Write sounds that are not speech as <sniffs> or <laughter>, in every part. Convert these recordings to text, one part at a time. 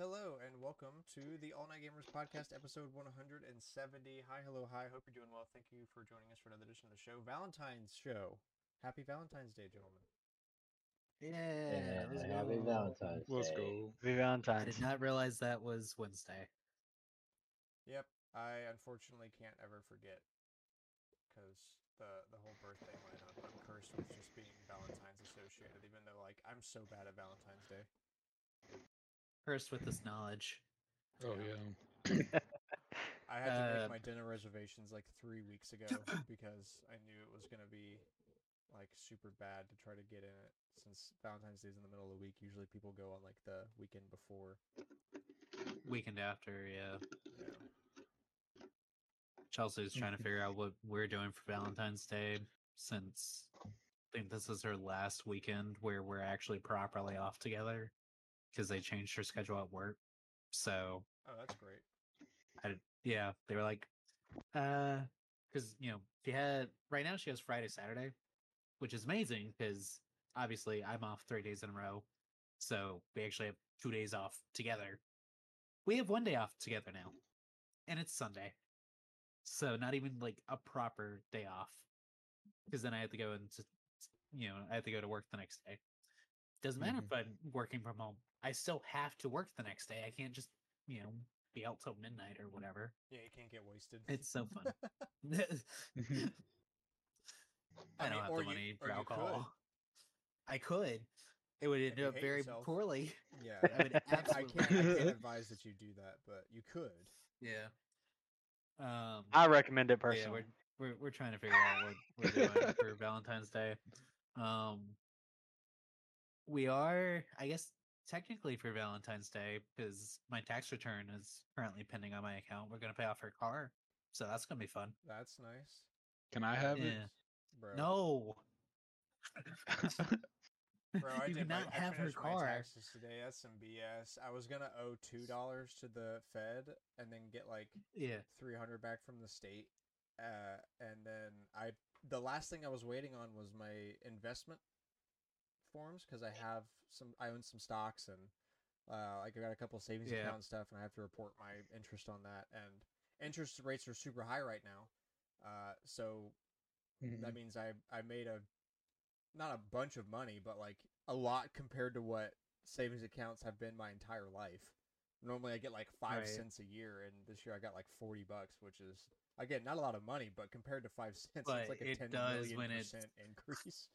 Hello and welcome to the All Night Gamers Podcast, episode 170. Hi, hello, hi. Hope you're doing well. Thank you for joining us for another edition of the show, Valentine's Show. Happy Valentine's Day, gentlemen. Yeah, let's happy go. Valentine's Let's Day. go. I Happy did not realize that was Wednesday. Yep, I unfortunately can't ever forget because the the whole birthday line I'm, I'm cursed with just being Valentine's associated, even though like I'm so bad at Valentine's Day. Cursed with this knowledge. Oh yeah. <laughs> I had to Uh, make my dinner reservations like three weeks ago <coughs> because I knew it was gonna be like super bad to try to get in it since Valentine's Day is in the middle of the week. Usually people go on like the weekend before. Weekend after, yeah. Yeah. Chelsea's trying to <laughs> figure out what we're doing for Valentine's Day since I think this is her last weekend where we're actually properly off together because they changed her schedule at work. So, Oh, that's great. I, yeah, they were like, uh, because, you know, she had, right now she has Friday, Saturday, which is amazing because obviously I'm off three days in a row. So we actually have two days off together. We have one day off together now, and it's Sunday. So not even like a proper day off because then I have to go and, you know, I have to go to work the next day. Doesn't matter if I'm working from home. I still have to work the next day. I can't just, you know, be out till midnight or whatever. Yeah, you can't get wasted. It's so fun. <laughs> <laughs> <laughs> I, I don't mean, have or the you- money for you alcohol. I could. It would end up very yourself. poorly. Yeah, I would I can't. I can't advise that you do that, but you could. Yeah. Um. I recommend it but yeah, personally. we're, we're we're trying to figure out what we're doing for Valentine's Day. Um. We are, I guess, technically for Valentine's Day because my tax return is currently pending on my account. We're gonna pay off her car, so that's gonna be fun. That's nice, Can I have Yeah. bro. No. it? <laughs> Bro, I you did my, cannot I have her car. taxes today. That's some BS. I was gonna owe two dollars to the Fed and then get like Yeah. three hundred back from the state. Uh, and then I the last thing I was waiting on was my investment forms because I have some I own some stocks and uh, like I got a couple savings Yeah. account stuff and I have to report my interest on that and interest rates are super high right now. Uh, so Mm-hmm. that means I I made a not a bunch of money, but like a lot compared to what savings accounts have been my entire life. Normally I get like five Right. cents a year, and this year I got like forty bucks, which is again not a lot of money, but compared to five <laughs> cents, But it's like a it ten does million percent increase.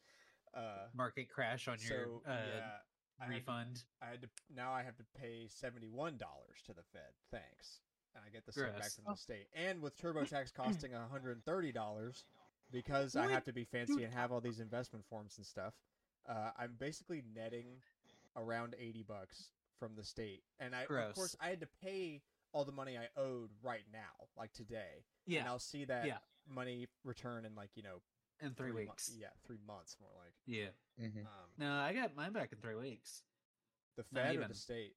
Uh, Market crash on your uh, yeah, I had, to, refund. I had to now I have to pay seventy one dollars to the Fed. Thanks, and I get the same back Gross. from the state, and with TurboTax costing hundred and thirty dollars because I have to be fancy and have all these investment forms and stuff. Uh, I'm basically netting around eighty bucks from the state, and I of course I had to pay all the money I owed right now, like today, Yeah, and I'll see that yeah. money return in like you know in three mo- weeks. yeah, three months more like. Yeah. Mhm. Um, No, I got mine back in three weeks. the Fed or the state?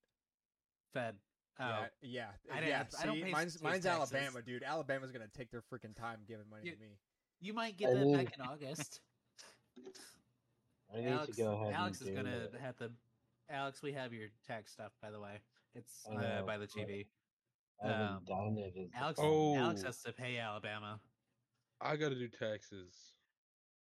Fed. Oh, Yeah, yeah, I yeah. have- I don't see, pay mine's mine's. Alabama, dude. Alabama's gonna take their freaking time giving money You- to me. you might get I that back in August. <laughs> I need Alex, to go ahead Alex and is gonna it. have to. Alex, we have your tax stuff, by the way. It's uh, know, by the TV. Um, done it. is the Alex, problem. Alex Oh. has to pay Alabama. I gotta do taxes.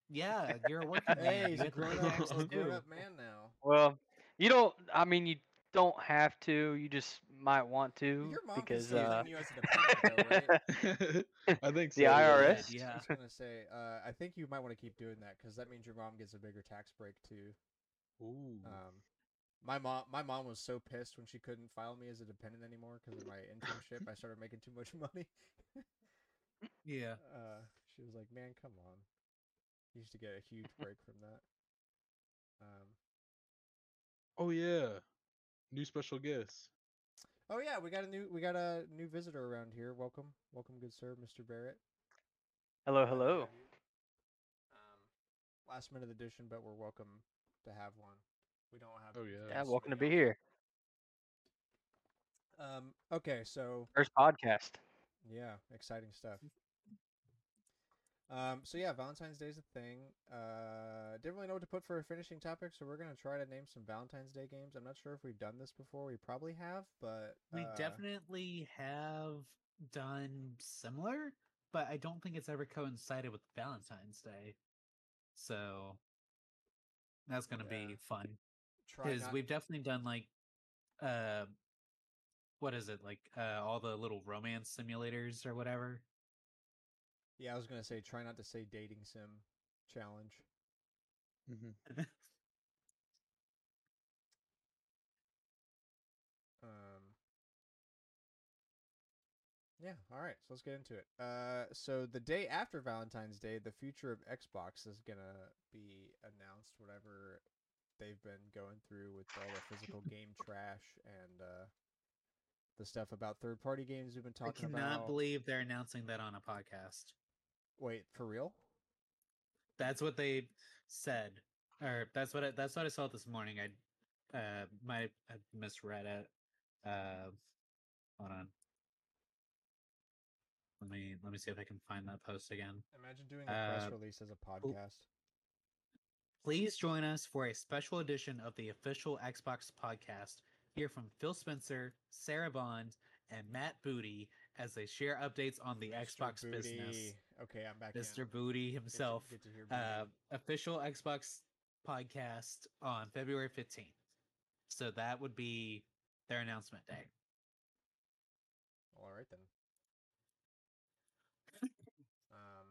Yeah, you're a working man. Hey, he's a have to pay grown up, a grown up man now. Well, you don't. I mean, you don't have to. You just might want to Your mom because uh, you as a dependent, though, right? <laughs> <laughs> I think so. The yeah. IRS? Yeah. I was gonna say, uh, I think you might want to keep doing that because that means your mom gets a bigger tax break too. Ooh. Um, my mom, my mom was so pissed when she couldn't file me as a dependent anymore because of my internship. I started making too much <laughs> money. Yeah. Uh, she was like, "Man, come on." You used to get a huge <laughs> break from that. Um, oh yeah. New special guest. oh yeah, we got a new we got a new visitor around here. Welcome, welcome, good sir, Mr. Barrett. hello, hello. Um, last minute addition, but we're welcome to have one. We don't have. Oh, yeah. Yeah, welcome to very be here. Um. Okay, so First podcast. yeah, exciting stuff. <laughs> Um, so yeah, Valentine's Day's a thing. Uh, didn't really know what to put for a finishing topic, so we're gonna try to name some Valentine's Day games. I'm not sure if we've done this before. We probably have, but We uh, definitely have done similar, but I don't think it's ever coincided with Valentine's Day. So that's gonna Yeah. be fun because not- we've definitely done like, uh, what is it like? Uh, all the little romance simulators or whatever. Yeah, I was gonna say try not to say dating sim challenge. hmm Um. Yeah. All right. So let's get into it. Uh, so the day after Valentine's Day, the future of Xbox is gonna be announced. Whatever they've been going through with all the physical <laughs> game trash and uh, the stuff about third-party games we've been talking about. I cannot about. believe they're announcing that on a podcast. Wait, for real? That's what they said, or that's what I, that's what I saw this morning. I uh might have misread it. Uh, hold on. Let me let me see if I can find that post again. Imagine doing a press Uh, release as a podcast. Please join us for a special edition of the official Xbox podcast. Hear from Phil Spencer, Sarah Bond, and Matt Booty as they share updates on the Mr. Xbox business. Okay, I'm back. in. Mr. Booty Good to- himself. Good to, hear. Booty. uh, official Xbox podcast on February 15th. So that would be their announcement day. All right then. <coughs> um,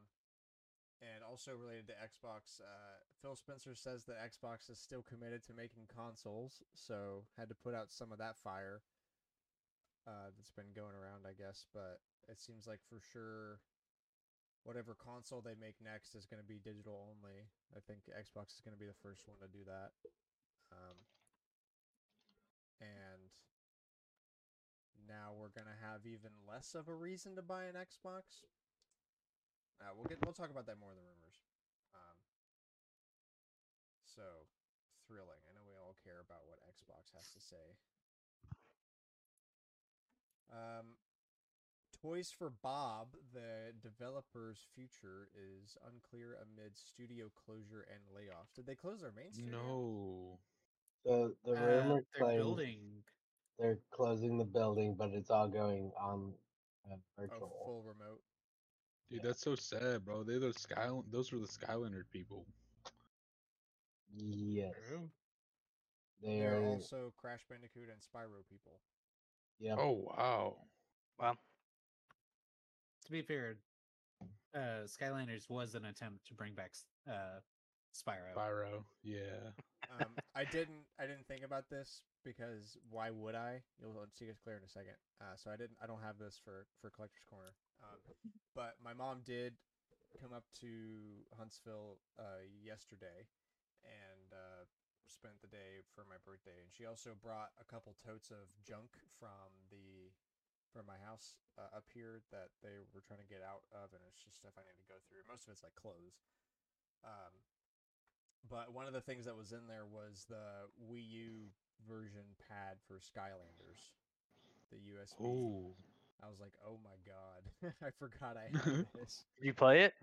and also related to Xbox, uh, Phil Spencer says that Xbox is still committed to making consoles, so had to put out some of that fire. Uh, that's been going around, I guess, but it seems like for sure, whatever console they make next is going to be digital only. I think Xbox is going to be the first one to do that. Um, and now we're gonna have even less of a reason to buy an Xbox. Uh, we'll get we'll talk about that more in the rumors. Um, so thrilling. I know we all care about what Xbox has to say. Um, Toys for Bob, the developer's future is unclear amid studio closure and layoffs. Did they close their main studio? No. So the Uh, rumor they're claims building. they're closing the building, but it's all going on uh, Oh, virtual. full remote. Dude, Yeah. that's so sad, bro. They're the Sky. Those were the Skylander people. Yes, they They're also Crash Bandicoot and Spyro people. Yeah. Oh wow. Wow. To be fair, uh, Skylanders was an attempt to bring back s- uh, Spyro. Pyro. Yeah. um, I <laughs> didn't I didn't think about this because why would I? You'll see it clear in a second. Uh, so I didn't I don't have this for for collector's corner. Um, but my mom did come up to Huntsville uh, yesterday and uh, spent the day for my birthday, and she also brought a couple totes of junk from the from my house uh, up here that they were trying to get out of, and it's just stuff I need to go through. Most of it's like clothes. Um, but one of the things that was in there was the Wii U version pad for Skylanders, the USB. Oh. I was like, oh my god, <laughs> I forgot I had <laughs> this. Did you play it?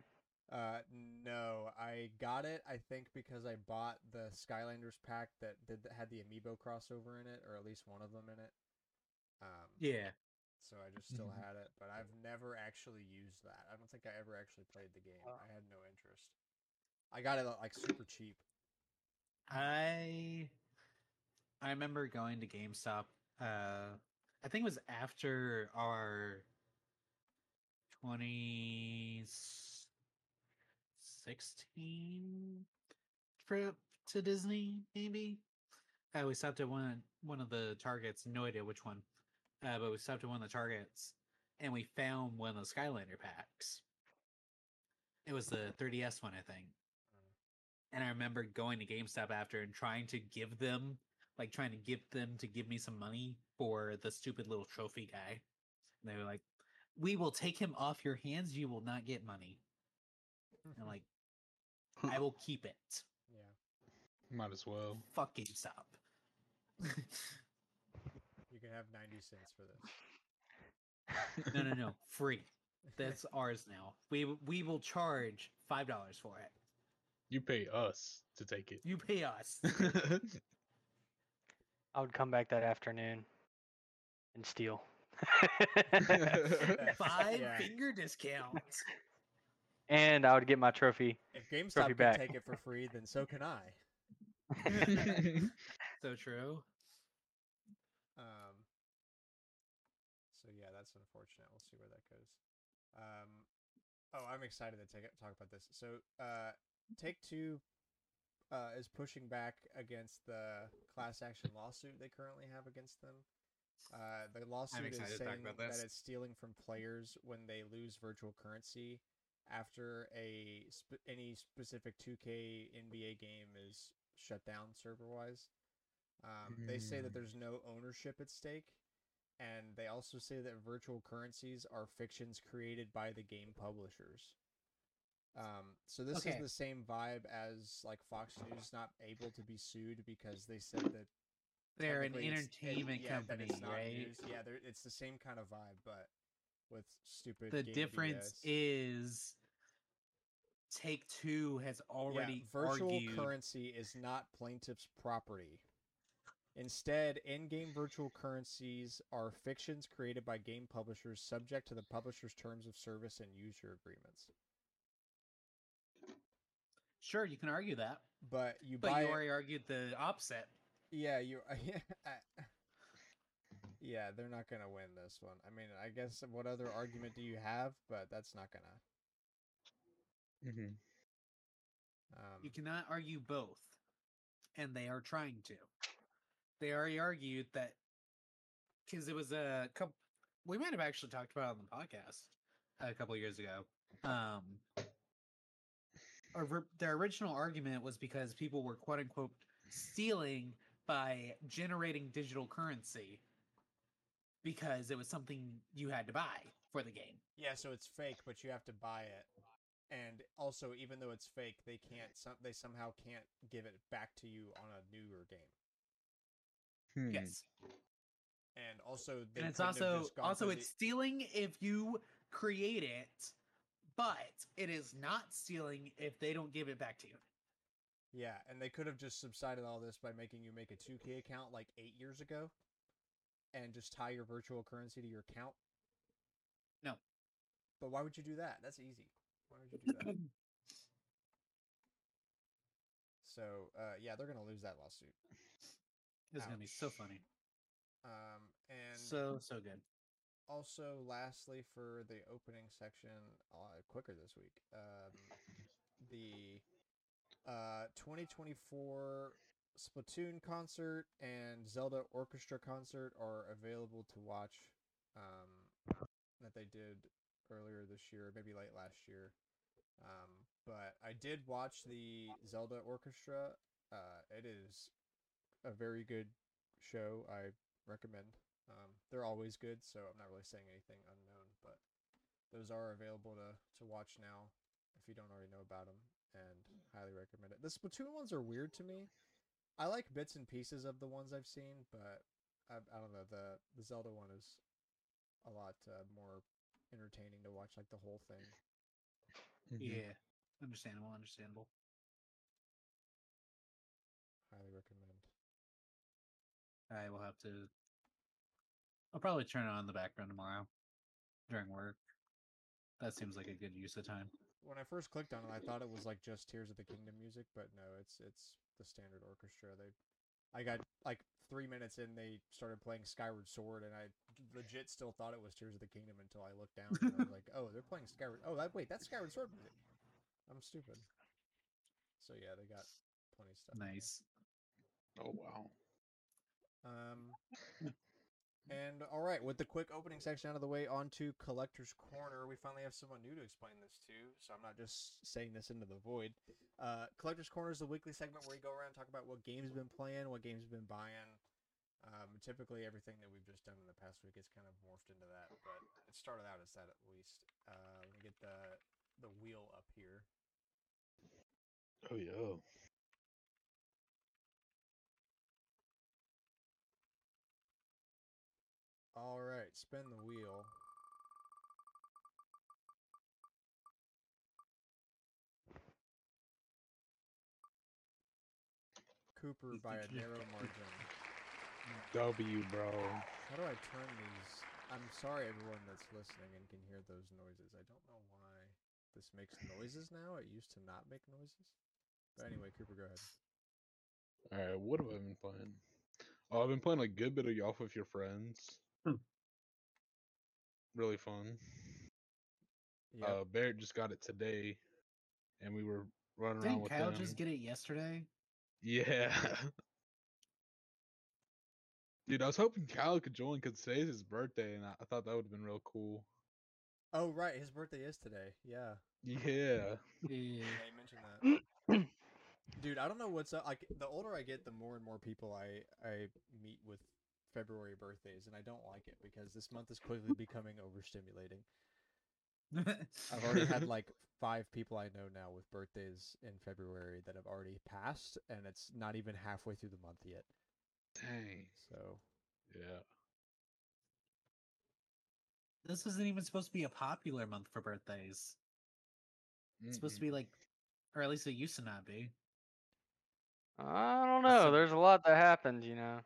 Uh, no, I got it. I think because I bought the Skylanders pack that did had the amiibo crossover in it, or at least one of them in it. Um, Yeah. So I just still Mhm. had it, but I've never actually used that. I don't think I ever actually played the game. I had no interest. I got it like super cheap. I I remember going to GameStop. Uh, I think it was after our 2016 trip to Disney. Maybe uh, we stopped at one one of the Targets. No idea which one, uh, but we stopped at one of the Targets, and we found one of the Skylander packs. It was the 3DS one, I think. And I remember going to GameStop after and trying to give them, like, trying to get them to give me some money for the stupid little trophy guy. And they were like, "We will take him off your hands. You will not get money." And I'm like, "I will keep it." yeah, Might as well. Fuck GameStop. <laughs> you can have ninety cents for this. no, no, no, <laughs> free. That's ours now. We we will charge five dollars for it. You pay us to take it. You pay us. <laughs> I would come back that afternoon and steal. <laughs> Five Yeah. finger discounts. and I would get my trophy. If GameStop Trophy can back. take it for free, then so can I. so true. Um. So yeah, that's unfortunate. We'll see where that goes. Um. Oh, I'm excited to take talk about this. So, uh, Take Two, uh, is pushing back against the class action lawsuit they currently have against them. Uh, the lawsuit is excited to talk saying that it's stealing from players when they lose virtual currency after a sp- any specific 2K NBA game is shut down server wise. Um, They say that Mm. there's no ownership at stake, and they also say that virtual currencies are fictions created by the game publishers. Um, so this Okay. is the same vibe as like Fox News not able to be sued because they said that They're an it's- it- entertainment yeah, company, right? news. Yeah, it's the same kind of vibe, but with stupid. The difference BS. is Take Two has already yeah, virtual argued. currency is not plaintiff's property. Instead, in-game virtual currencies are fictions created by game publishers subject to the publisher's terms of service and user agreements. Sure, you can argue that, But you but buy you it- already argued the opposite. Yeah, you. <laughs> yeah, they're not gonna win this one. I mean, I guess what other argument do you have? But that's not gonna. Mhm. Um, You cannot argue both, and they are trying to. They already argued that because it was a couple. We might have actually talked about it on the podcast a couple years ago. Um, their original argument was because people were quote unquote stealing by generating digital currency because it was something you had to buy for the game. yeah, so it's fake, but you have to buy it. And also, even though it's fake, they can't. Some, they somehow can't give it back to you on a newer game. Hmm. Yes. And also, they and it's also also it's the- stealing if you create it but it is not stealing if they don't give it back to you Yeah, and they could have just subsided all this by making you make a 2K account like eight years ago, and just tie your virtual currency to your account. No. But why would you do that? That's easy. Why would you do that? <clears throat> so, uh, yeah, they're gonna lose that lawsuit. It's gonna be so funny Um, and so so good also, lastly, for the opening section, uh, quicker this week, um, the uh, 2024 Splatoon concert and Zelda Orchestra concert are available to watch. Um, that they did earlier this year, maybe late last year. Um, but I did watch the Zelda Orchestra. Uh, it is a very good show. I recommend. Um, they're always good, so I'm not really saying anything unknown, but those are available to, to watch now if you don't already know about them, and highly recommend it. The Splatoon ones are weird to me. I like bits and pieces of the ones I've seen, but I, I don't know the the Zelda one is a lot uh, more entertaining to watch, like the whole thing. Mhm. yeah understandable understandable Highly recommend. I will have to i'll probably turn it on in the background tomorrow during work that seems like a good use of time When I first clicked on it, I thought it was like just Tears of the Kingdom music, but no, it's it's the standard orchestra. They, I got like three minutes in, they started playing Skyward Sword, and I legit still thought it was Tears of the Kingdom until I looked down and I was like, oh, they're playing Skyward. Oh, that wait, that's Skyward Sword music. I'm stupid. So yeah, they got plenty of stuff. nice Oh wow. Um, <laughs> and all right, with the quick opening section out of the way, on to Collector's Corner. We finally have someone new to explain this to, so I'm not just saying this into the void. Uh, Collector's Corner is the weekly segment where we go around and talk about what games have been playing, what games have been buying. Um, typically, everything that we've just done in the past week is kind of morphed into that, but it started out as that at least. Uh, let me get the the wheel up here. Oh yeah. Alright, spin the wheel. Cooper <laughs> by a narrow margin. W, bro. How do I turn these? I'm sorry, everyone that's listening and can hear those noises. I don't know why this makes noises now. It used to not make noises. But anyway, Cooper, go ahead. All right, what have I been playing? Oh, I've been playing a good bit of Golf with Your Friends. Hmm. Really fun. Yeah. Uh, Barrett just got it today, and we were running around Didn't with Kyle him. just get it yesterday? Yeah. <laughs> Dude, I was hoping Kyle could join because today's his birthday, and I, I thought that would have been real cool. oh, right. His birthday is today. Yeah. Yeah. Yeah. Yeah, you mentioned that. <clears throat> Dude, I don't know what's up. Like, the older I get, the more and more people I I meet with February birthdays, and I don't like it because this month is quickly becoming overstimulating. I've already had <laughs> like five people I know now with birthdays in February that have already passed, and it's not even halfway through the month yet. Dang. So, Yeah. this isn't even supposed to be a popular month for birthdays. It's supposed to be like, or at least it used to not be. I don't know. There's a lot that happens, you know.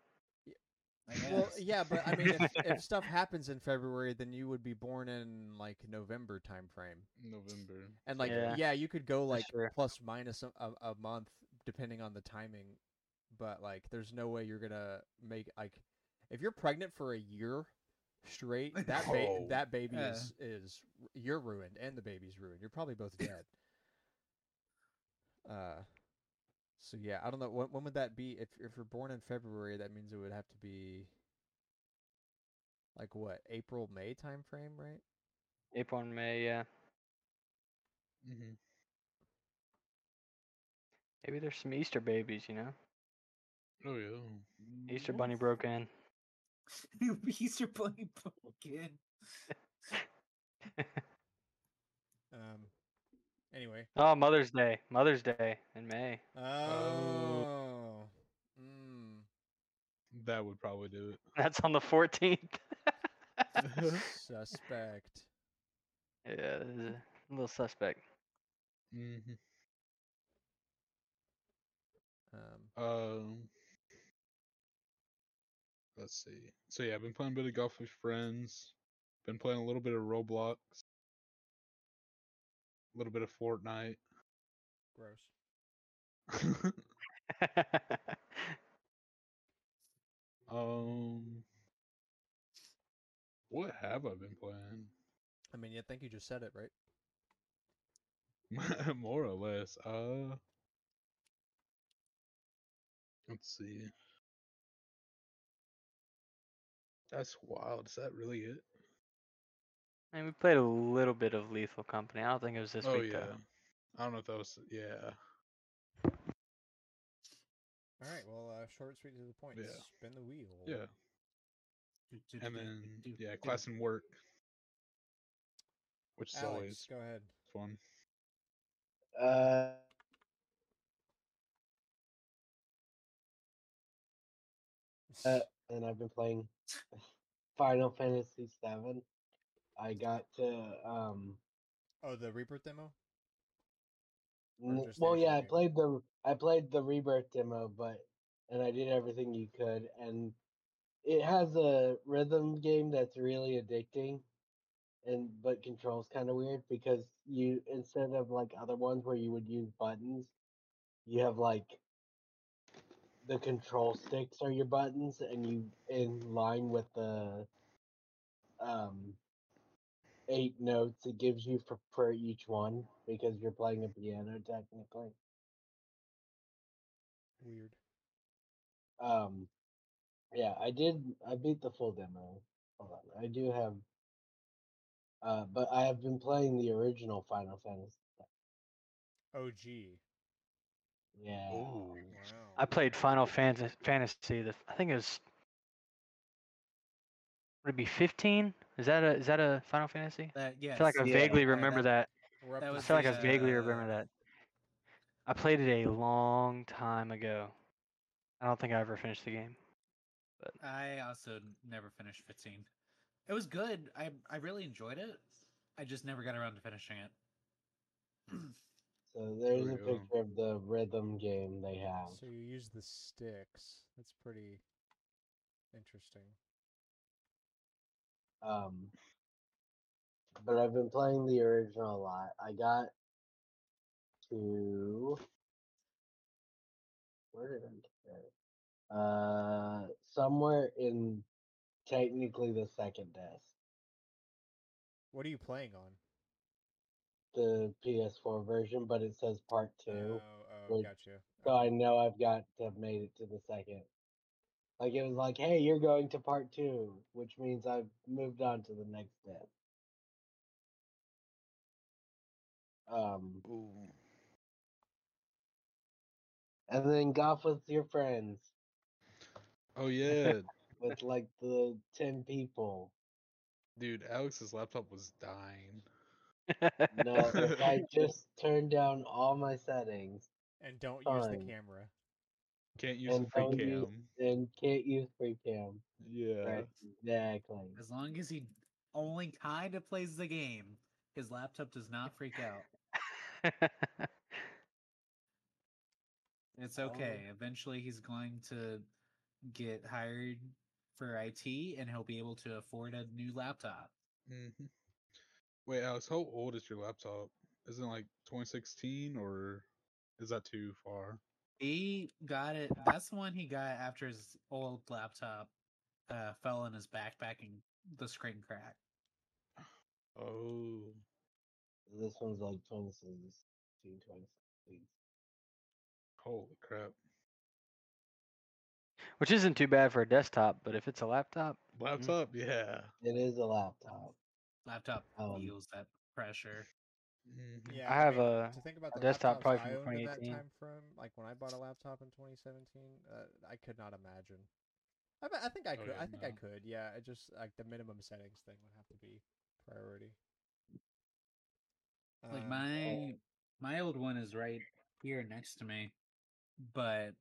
I well, yeah, but I mean, if, if <laughs> stuff happens in February, then you would be born in like November time frame. November. And like, yeah, Yeah. you could go like true. plus minus a, a, a month depending on the timing, but like, there's no way you're gonna make like, if you're pregnant for a year straight, <laughs> that ba- Oh. that baby Yeah. is is you're ruined and the baby's ruined. You're probably both <laughs> dead. uh, so yeah, I don't know when when would that be? If if you're born in February, that means it would have to be like what April May time frame, right? April and May, yeah. hmm Maybe there's some Easter babies, you know. Oh yeah. Easter Bunny broke in. <laughs> Easter Bunny <laughs> broke in. <laughs> Anyway. Oh, Mother's Day. Mother's Day in May. Oh. Mm. That would probably do it. <laughs> That's on the 14th. <laughs> Suspect. yeah, this is a little suspect. hmm Um. Um. Let's see. So yeah, I've been playing a bit of golf with friends. Been playing a little bit of Roblox. A little bit of Fortnite. Gross. <laughs> <laughs> um. What have I been playing? I mean, I think you just said it, right? <laughs> More or less. Uh. Let's see. That's wild. Is that really it? And we played a little bit of Lethal Company. I don't think it was this oh week yeah. though. I don't know if that was yeah. All right. Well, uh, short, sweet to the point. Yeah. Spin the wheel. Yeah. And then yeah, class and work. Which is Alex, always go ahead. fun. Uh, <laughs> Uh, and I've been playing Final Fantasy VII. I got to um. oh, the rebirth demo. Or n- just well, yeah, I played the I played the rebirth demo, but and I did everything you could, and it has a rhythm game that's really addicting, and but controls kind of weird because you instead of like other ones where you would use buttons, you have like the control sticks are your buttons, and you in line with the um eight notes it gives you for, for each one because you're playing a piano technically. Weird. Um, yeah, I did. I beat the full demo. Hold on, I do have. Uh, but I have been playing the original Final Fantasy. OG. Yeah. Wow. I played Final Fantasy. Fantasy the, I think it was. Would it be 15? Is that a is that a Final Fantasy? That, yes, I feel like I yeah, vaguely yeah, remember that. We're that to I feel like I vaguely uh, remember that. I played it a long time ago. I don't think I ever finished the game. I also never finished 15. It was good. I I really enjoyed it. I just never got around to finishing it. <clears throat> So there's we a go. picture of the rhythm game they have. So you use the sticks. That's pretty interesting. Um, but I've been playing the original a lot. I got to where did I get it? Uh, somewhere in technically the second disc, What are you playing on? the PS4 version, but it says part two. Oh, oh, which- gotcha. So I know I've got to have made it to the second. Like it was like, hey, you're going to part two, which means I've moved on to the next step. Um, Ooh. and then golf with your friends Oh <laughs> yeah, with like the ten people. dude. Alex's laptop was dying. No, <laughs> I just turned down all my settings And don't use the camera. Can't use And free don't use- cam. and can't use free cam. Yeah. Right, exactly. As long as he only kind of plays the game, his laptop does not freak out. It's okay. Eventually, he's going to get hired for IT, and he'll be able to afford a new laptop. hmm Wait, Alex, how old is your laptop? Isn't it like 2016 or is that too far? He got it. That's the one he got after his old laptop uh, fell in his backpack and the screen cracked. Oh, This one's like 2016, 2016. holy crap! Which isn't too bad for a desktop, but if it's a laptop, Laptop, yeah. It is a laptop. Laptop Um, feels that pressure. Mhm. Yeah, I have mean, a- to think about a the desktop probably from owned in that 2018. time frame. Like when I bought a laptop in 2017, uh, I could not imagine. I, I think I Oh, could. yeah, I think I could. Yeah, it just like the minimum settings thing would have to be priority. Like Um, my my old one is right here next to me, but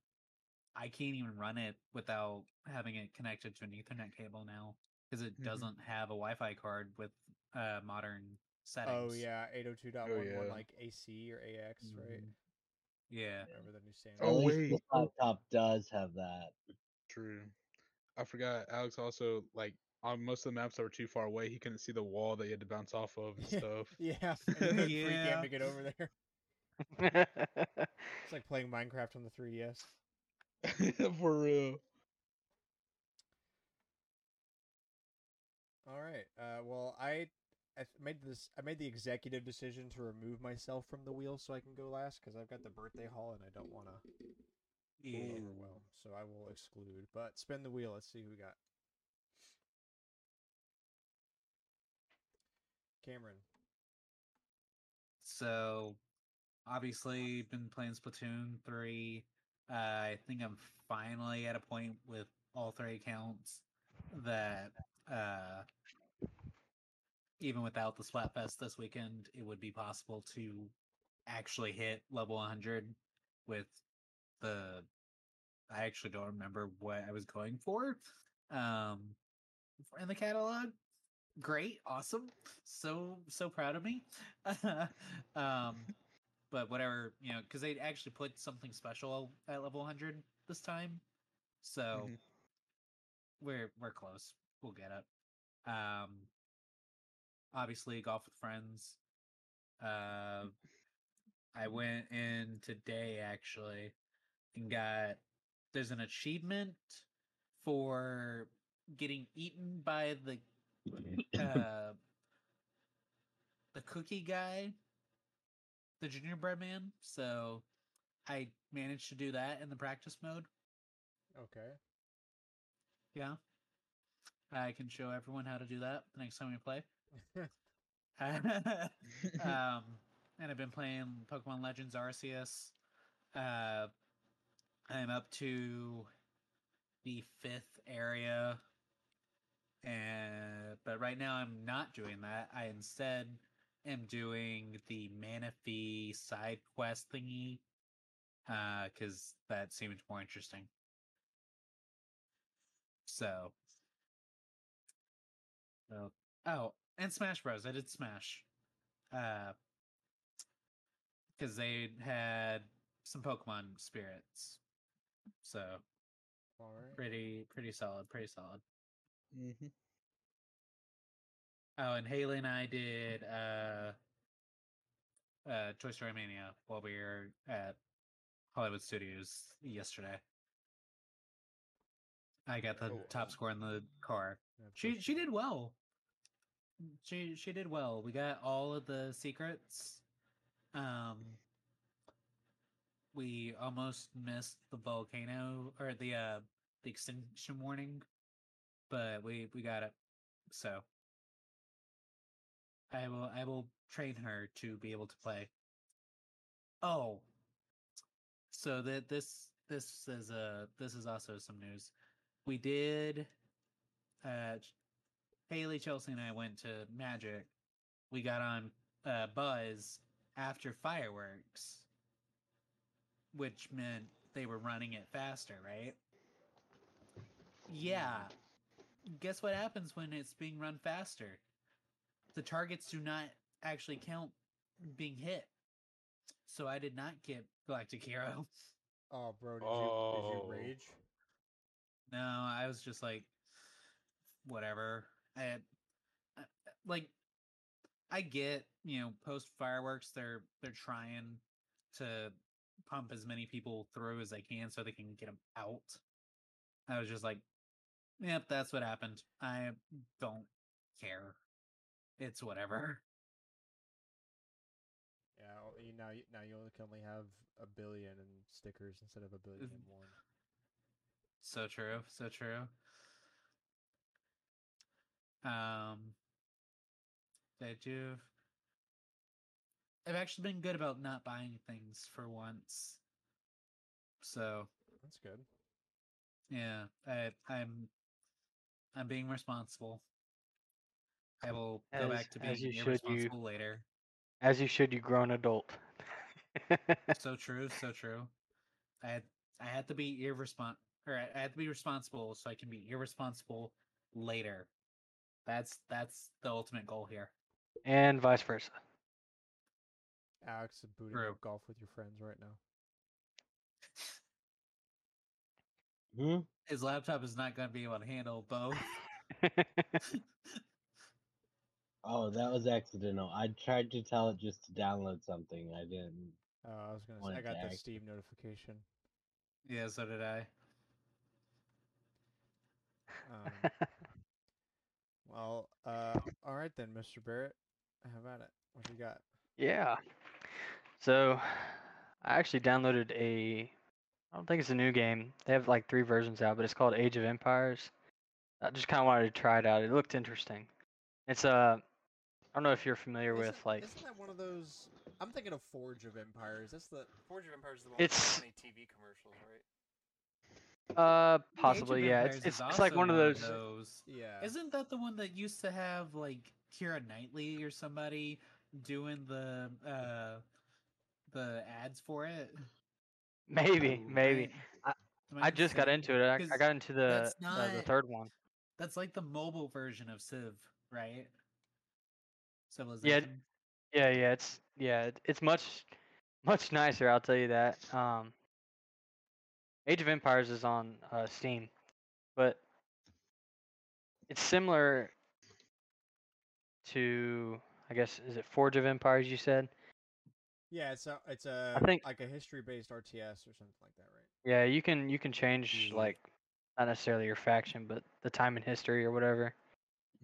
I can't even run it without having it connected to an Ethernet cable now because it Mhm. doesn't have a Wi-Fi card with uh, modern settings. Oh yeah, 802.11 yeah. like AC or AX, right? Mhm. Yeah. Whatever the new standard. At Oh, least wait. this laptop does have that. True. I forgot. Alex also like on most of the maps that were too far away, he couldn't see the wall that he had to bounce off of and <laughs> stuff. Yeah, <laughs> and free Yeah. to get over there. It's like playing Minecraft on the 3DS. <laughs> For real. All right. Uh, well, I, I made this. I made the executive decision to remove myself from the wheel so I can go last because I've got the birthday haul and I don't want to Yeah. overwhelm. So I will exclude. But spin the wheel. Let's see who we got. Cameron. So obviously been playing Splatoon 3. Uh, I think I'm finally at a point with all three accounts that uh even without the Splatfest this weekend, it would be possible to actually hit level 100 with the I actually don't remember what I was going for um in the catalog. Great awesome so so proud of me. <laughs> Um <laughs> but whatever you know because they actually put something special at level 100 this time so Mhm. we're we're close we'll get it. Um obviously golf with friends uh <laughs> i went in today actually and got there's an achievement for getting eaten by the uh <coughs> the cookie guy the gingerbread man so i managed to do that in the practice mode. Okay. yeah. I can show everyone how to do that the next time we play <laughs> um <laughs> and i've been playing pokemon legends arceus. Uh i'm up to the fifth area. And but right now i'm not doing that. I instead am doing the manaphy side quest thingy uh because that seemed more interesting. So. So oh and smash bros i did smash uh because they had some Pokemon spirits. So right. pretty pretty solid, pretty solid. Mm-hmm. Oh, and Haley and I did uh uh Toy Story Mania while we were at Hollywood Studios yesterday. I got the Oh, top score in the car. She she did well. She she did well. We got all of the secrets. Um we almost missed the volcano or the uh the extinction warning, but we we got it. So I will I will train her to be able to play. Oh. So that this this is uh this is also some news. We did uh Haley, Chelsea, and I went to Magic. We got on uh Buzz after fireworks. Which meant they were running it faster, right? Yeah. Guess what happens when it's being run faster? The targets do not actually count being hit. So I did not get Galactic Hero. <laughs> Oh, bro, did you Oh. did you rage? No, I was just like, whatever. I, I like, I get you know post fireworks they're they're trying to pump as many people through as they can so they can get them out. I was just like, yep, that's what happened. I don't care. It's whatever. Yeah. well, You now you now you only can only have a billion in stickers instead of a billion and mm. one. So true. So true. Um, did you? I've actually been good about not buying things for once. So That's good. yeah, I, I'm I'm being responsible. I will go back to as being you should, you- irresponsible later. As you should, you grown adult. <laughs> So true. So true. I had I had to be irrespon or I I had to be responsible so I can be irresponsible later. That's that's the ultimate goal here. and vice versa. Alex is booting True. up golf with your friends right now. Hmm? His laptop is not going to be able to handle both. <laughs> <laughs> Oh, that was accidental. I tried to tell it just to download something. I didn't. Uh, I was gonna say I got the act- Steam notification. yeah, so did I. Um, <laughs> well, uh, all right then, Mr. Barrett. How about it. What you got? yeah. So, I actually downloaded a. I don't think it's a new game. They have like three versions out, but it's called Age of Empires. I just kind of wanted to try it out. It looked interesting. It's uh, I don't know if you're familiar with Isn't- like. Isn't that one of those? I'm thinking of Forge of Empires. That's the Forge of Empires. Is the one It's- with many TV commercials, right? Uh, possibly, yeah. It's it's, it's like one of those. those. Yeah. Isn't that the one that used to have like Kira Knightley or somebody doing the uh the ads for it? Maybe, maybe. I- I just got into it. I, I 'Cause got into the that's uh, the third one. That's like the mobile version of Civ, right? Civilization. Yeah, yeah. yeah. It's yeah. It's much much nicer. I'll tell you that. Um, Age of Empires is on uh, Steam, but it's similar to I guess is it Forge of Empires? You said. Yeah, it's a it's a I think- like a history based RTS or something like that, right? Yeah, you can you can change Yeah. like not necessarily your faction, but the time in history or whatever.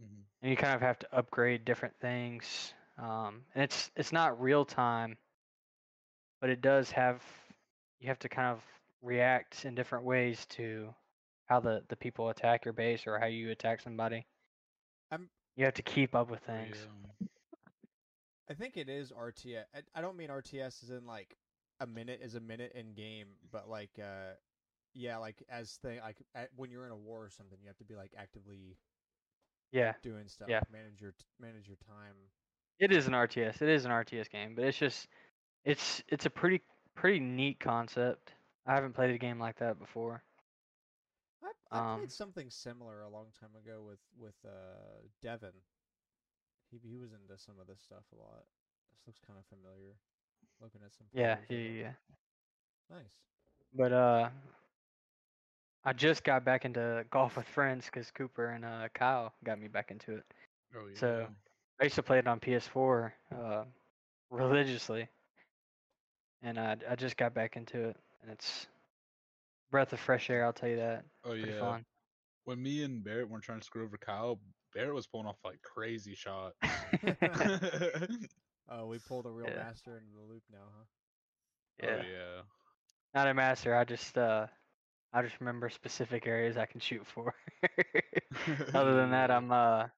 Mm-hmm. and you kind of have to upgrade different things. Um, and it's it's not real time, but it does have you have to kind of react in different ways to how the the people attack your base or how you attack somebody. I'm- you have to keep up with things. I think it is RTS. I, I don't mean RTS as in like a minute is a minute in game, but like uh yeah, like as thing like at, when you're in a war or something, you have to be like actively Yeah, doing stuff, Yeah. manage your manage your time. it is an RTS. It is an RTS game, but it's just it's it's a pretty pretty neat concept. I haven't played a game like that before. I I Um, played something similar a long time ago with with uh Devin. He he was into some of this stuff a lot. This looks kind of familiar. Looking at some. Yeah, yeah, yeah. Nice. But uh, I just got back into golf with friends because Cooper and uh, Kyle got me back into it. Oh yeah. So I used to play it on PS4 uh, religiously, and I I just got back into it, and it's breath of fresh air. I'll tell you that. oh Pretty yeah. fun. When me and Barrett were trying to screw over Kyle, Barrett was pulling off like crazy shots. <laughs> <laughs> Oh, we pulled a real Yeah. master into the loop now, huh? yeah. Oh yeah. Not a master. I just uh, I just remember specific areas I can shoot for. <laughs> Other than that, I'm uh,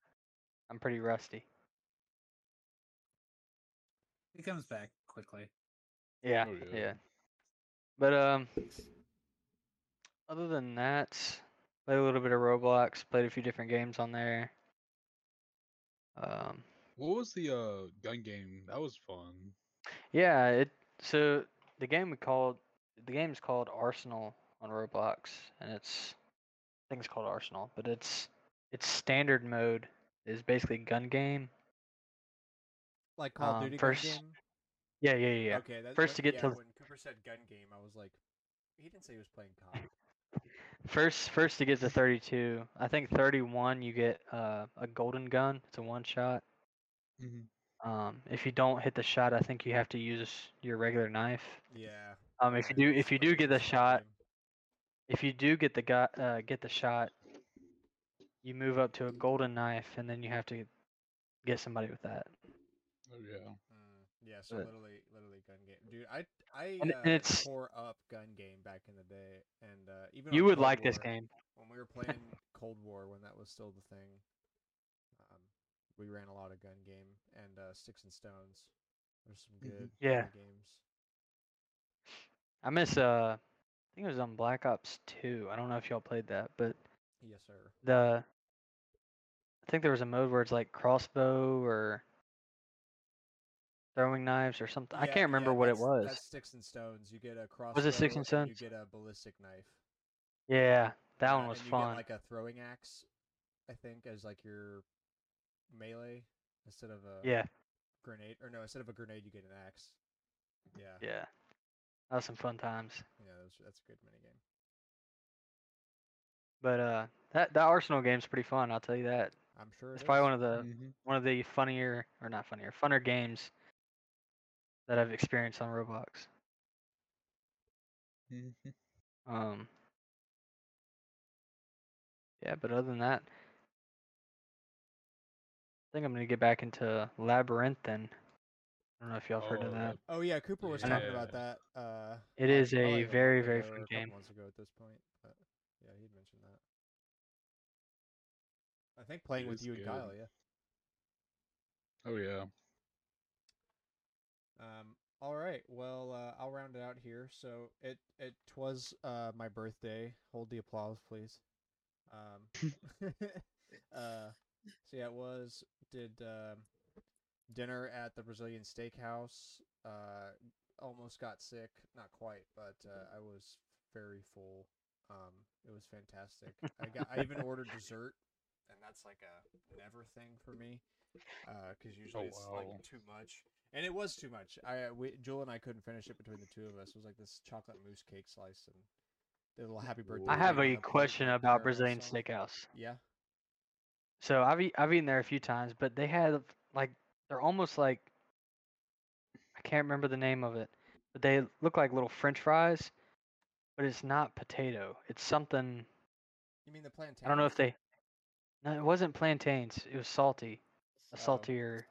I'm pretty rusty. He comes back quickly. Yeah, Oh, yeah. yeah. But um, other than that, played a little bit of Roblox. Played a few different games on there. Um, What was the uh gun game? That was fun. yeah. It so the game we called the game's called Arsenal on Roblox, and it's I think it's called Arsenal, but it's its standard mode is basically gun game. Like Call of Um, Duty first- gun game. Yeah, yeah, yeah. yeah. Okay. That's First to get yeah, to- when Cooper said gun game, I was like, he didn't say he was playing COD. <laughs> First, first to get to 32. I think 31 you get uh, a golden gun. It's a one shot. hmm Um, if you don't hit the shot, I think you have to use your regular knife. Yeah. Um, if you do, if you do get the shot, if you do get the got, uh, get the shot, you move up to a golden knife, and then you have to get somebody with that. Oh yeah. Yeah, so literally, literally gun game, dude. I I And- uh, and it's- tore up gun game back in the day, and uh, even You would Cold like this game. when we were <laughs> playing Cold War when that was still the thing. Um, we ran a lot of gun game and uh, sticks and stones. There's some Mhm. good Yeah. games. I miss. Uh, I think it was on Black Ops 2. I don't know if y'all played that, but Yes, sir. the I think there was a mode where it's like crossbow or throwing knives or something. I Yeah, can't remember yeah, what it that's- was. That's sticks and stones. You get a crossbow. Was it sticks and and You stones? get a ballistic knife. Yeah, that one was and you fun. Get like a throwing axe, I think, as like your melee instead of a yeah, grenade. Or no, instead of a grenade, you get an axe. Yeah. yeah. That was some fun times. Yeah, that's, that's a good minigame. But uh that that Arsenal game's pretty fun, I'll tell you that. I'm sure It's it probably is. one of the Mhm. one of the funnier or not funnier, funner games that I've experienced on Roblox. Mhm. Um Yeah, but other than that I think I'm gonna get back into Labyrinthine. I don't know if y'all have heard of Oh, that. Oh yeah, Cooper was talking about that. Uh, It like, is a probably very, very fun game. Months ago at this point, but yeah, he'd mentioned that. I think playing with you and. Kyle, yeah. Oh yeah. Um, all right. Well, uh, I'll round it out here. So it it was uh, my birthday. Hold the applause, please. Um, <laughs> uh, so yeah, it was. Did um, dinner at the Brazilian Steakhouse. Uh, almost got sick. Not quite, but uh, I was very full. Um, it was fantastic. I got. I even ordered dessert, and that's like a never thing for me. Because usually it's wow. like too much. And it was too much. I uh, we, Jewel and I couldn't finish it between the two of us. It was like this chocolate mousse cake slice and the little happy birthday. I have a question with about Brazilian sauce. Steakhouse. Yeah. So I've eat, I've eaten there a few times, but they have like they're almost like I can't remember the name of it, but they look like little French fries, but it's not potato. It's something You mean the plantain? I don't know if they. No, it wasn't plantains. It was salty, a Oh. saltier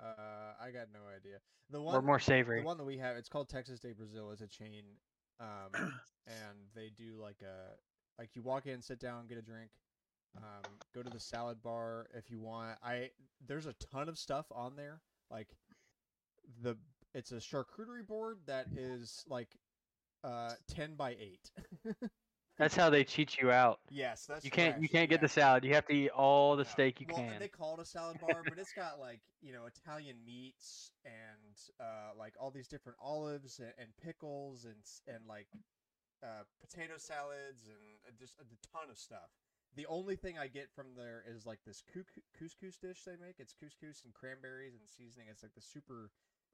Uh, I got no idea. The one or more savory. The one that we have, it's called Texas de Brazil. It's a chain, um, <clears throat> and they do like a like you walk in, sit down, get a drink, um, go to the salad bar if you want. I there's a ton of stuff on there. Like the it's a charcuterie board that is like uh ten by eight. <laughs> That's how they cheat you out. yes, that's You can't you can't get the salad. You have to eat all the Yeah. steak you well, can. They call it a salad bar, but it's got like you know Italian meats and uh, like all these different olives and, and pickles and and like uh, potato salads and uh, just a ton of stuff. The only thing I get from there is like this cou- couscous dish they make. It's couscous and cranberries and seasoning. It's like the super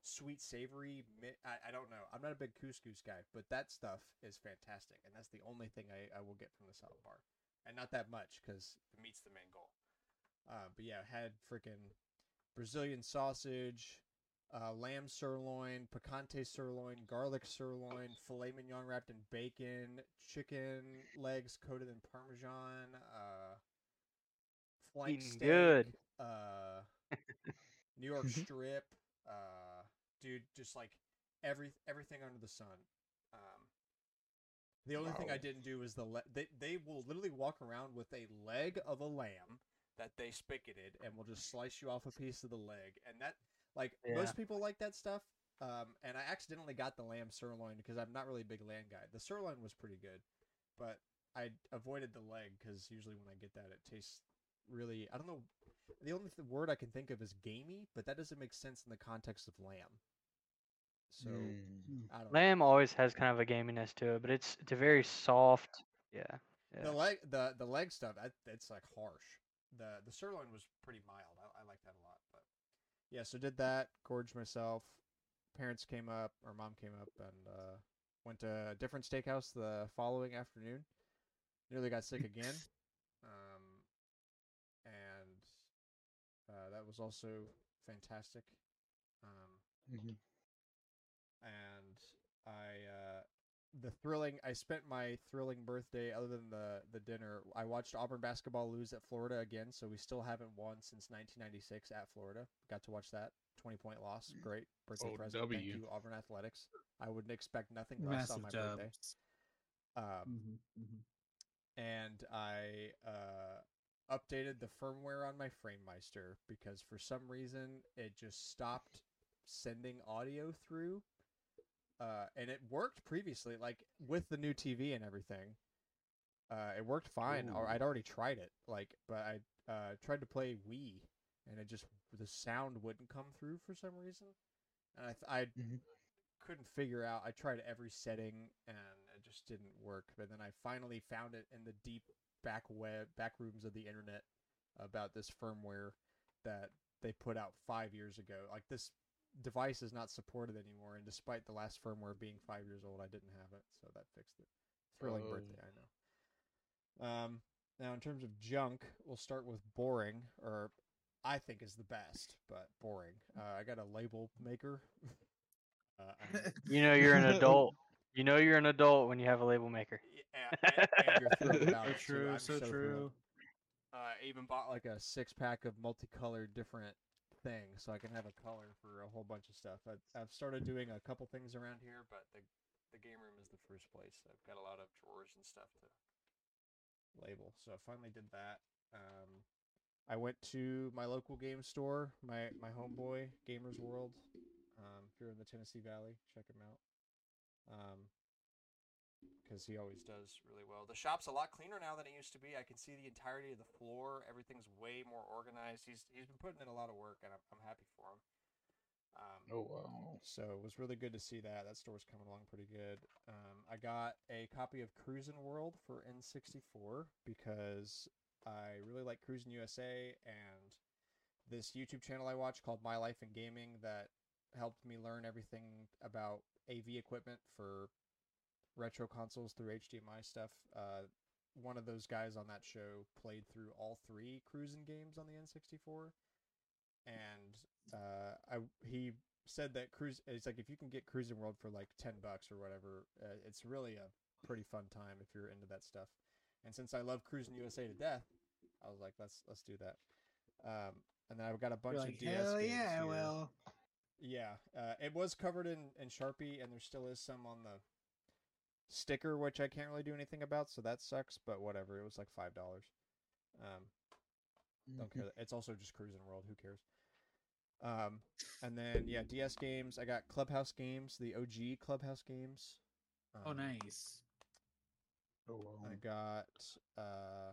sweet savory. I, I don't know. I'm not a big couscous guy, but that stuff is fantastic, and that's the only thing I, I will get from the salad bar, and not that much because the meat's the main goal. Uh, but yeah, had freaking Brazilian sausage, uh, lamb sirloin, picante sirloin, garlic sirloin, filet mignon wrapped in bacon, chicken legs coated in parmesan, uh, flank Eating steak, good. uh, New York <laughs> strip, dude, just like every everything under the sun. Um, the only thing I didn't do was the le- they they will literally walk around with a leg of a lamb that they spicketed and will just slice you off a piece of the leg and that like Yeah. most people like that stuff. Um, and I accidentally got the lamb sirloin because I'm not really a big lamb guy. The sirloin was pretty good, but I avoided the leg because usually when I get that, it tastes really. I don't know. The only th- word I can think of is gamey, but that doesn't make sense in the context of lamb. So Mm. I don't. know. Lamb always has kind of a gaminess to it, but it's it's a very soft. Yeah. The leg, the the leg stuff, that, it's like harsh. The the sirloin was pretty mild. I, I like that a lot. But yeah, so did that. Gorged myself. Parents came up, or mom came up, and uh, went to a different steakhouse the following afternoon. Nearly got sick again. <laughs> Um, and uh, that was also fantastic. Um, Mhm. And I uh the thrilling I spent my thrilling birthday other than the the dinner I watched Auburn basketball lose at Florida again so we still haven't won since 1996 at Florida got to watch that 20 point loss great birthday Oh, present thank you Auburn athletics I wouldn't expect nothing less on my dubs. birthday um Mhm, mhm. and I uh, updated the firmware on my FrameMeister because for some reason it just stopped sending audio through. Uh, and it worked previously, like with the new TV and everything. Uh, it worked fine. Ooh. I'd already tried it, like, but I uh, tried to play Wii, and it just the sound wouldn't come through for some reason. And I th- I Mhm. couldn't figure out. I tried every setting and it just didn't work. But then I finally found it in the deep back web back rooms of the internet about this firmware that they put out five years ago. Like this device is not supported anymore, and despite the last firmware being five years old, I didn't have it, so that fixed it. Thrilling Oh. birthday, I know. Um, now in terms of junk, we'll start with boring, or I think is the best, but boring. Uh, I got a label maker. <laughs> uh, I'm- You know you're an <laughs> adult. You know you're an adult when you have a label maker. Yeah, and, and you're thrilled So true, I'm so true. Uh, I even bought like a six pack of multicolored different things so I can have a color for a whole bunch of stuff. I, I've started doing a couple things around here, but the the game room is the first place. I've got a lot of drawers and stuff to label, so I finally did that. Um, I went to my local game store, my my homeboy Gamers World. Um, if you're in the Tennessee Valley, check him out. Um, because he always does really well. The shop's a lot cleaner now than it used to be. I can see the entirety of the floor. Everything's way more organized. He's he's been putting in a lot of work, and I'm I'm happy for him. Um, Oh wow. so it was really good to see that. That store's coming along pretty good. Um, I got a copy of Cruis'n World for N64 because I really like Cruis'n USA and this YouTube channel I watch called My Life in Gaming that helped me learn everything about AV equipment for retro consoles through HDMI stuff. Uh, one of those guys on that show played through all three cruising games on the N64 and uh, I he said that cruise it's like if you can get cruising world for like 10 bucks or whatever uh, it's really a pretty fun time if you're into that stuff and since i love cruising usa to death i was like let's let's do that um, and then i've got a bunch You're of like, ds hell yeah, well. yeah uh, it was covered in in sharpie and there still is some on the sticker which i can't really do anything about so that sucks but whatever it was like five dollars um, don't Mm-hmm. care. It's also just cruising world. Who cares? Um, and then yeah, DS games. I got Clubhouse games, the OG Clubhouse games. Oh, Um, nice. Oh wow. I got uh,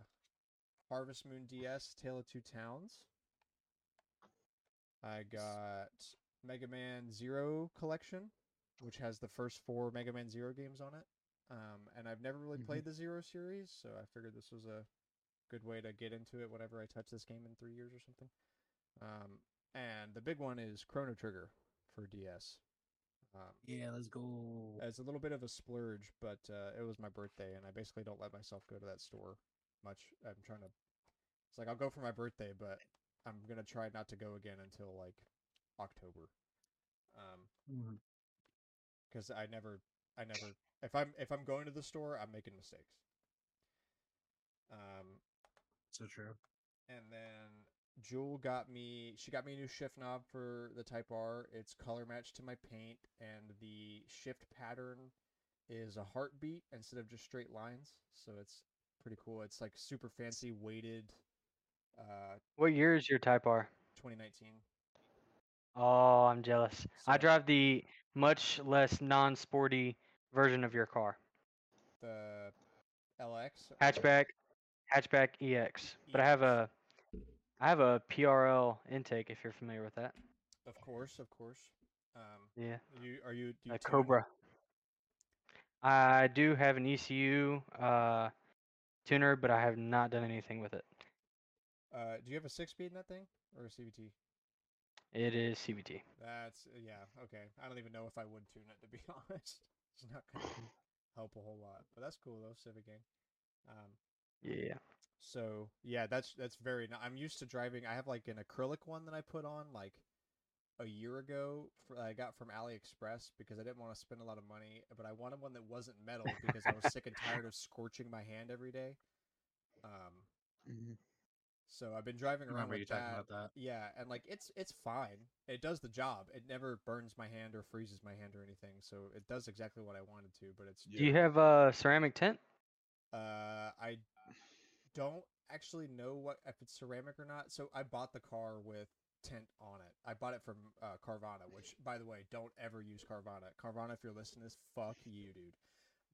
Harvest Moon DS, Tale of Two Towns. I got Mega Man Zero Collection, which has the first four Mega Man Zero games on it. Um, and I've never really Mhm. played the Zero series, so I figured this was a good way to get into it whenever I touch this game in three years or something. Um, and the big one is Chrono Trigger for DS. Um, Yeah, let's go. it's a little bit of a splurge, but uh, it was my birthday, and I basically don't let myself go to that store much. I'm trying to. It's like I'll go for my birthday, but I'm gonna try not to go again until like October. Um, because I never, I never. If I'm if I'm going to the store, I'm making mistakes. Um, So true. and then Jewel got me. She got me a new shift knob for the Type R. It's color matched to my paint, and the shift pattern is a heartbeat instead of just straight lines. So it's pretty cool. It's like super fancy weighted. Uh, What year is your Type R? 2019. Oh, I'm jealous. I So- drive the much less non-sporty version of your car, The LX or- hatchback, hatchback EX. But I have a, I have a PRL intake if you're familiar with that. Of course, of course. Um, Yeah, you are you do you a tune? Cobra. I do have an ECU uh, tuner, but I have not done anything with it. Uh, do you have a six speed in that thing or a CVT? It is CVT. That's uh, yeah okay. I don't even know if I would tune it to be <laughs> honest. It's not gonna <laughs> help a whole lot, but that's cool though. Civic gang. Um, Yeah. so yeah, that's that's very. I'm used to driving. I have like an acrylic one that I put on like a year ago. For, I got from AliExpress because I didn't want to spend a lot of money, but I wanted one that wasn't metal because I was sick and tired of <laughs> scorching my hand every day. Um, Mhm. So I've been driving around remember you with talking that. about that. Yeah, and like it's it's fine. It does the job. It never burns my hand or freezes my hand or anything. So it does exactly what I wanted to. But it's Do you have a ceramic tint? uh I don't actually know what if it's ceramic or not. So I bought the car with tint on it. I bought it from uh, Carvana, which by the way, don't ever use Carvana. Carvana, if you're listening to this, fuck you, dude.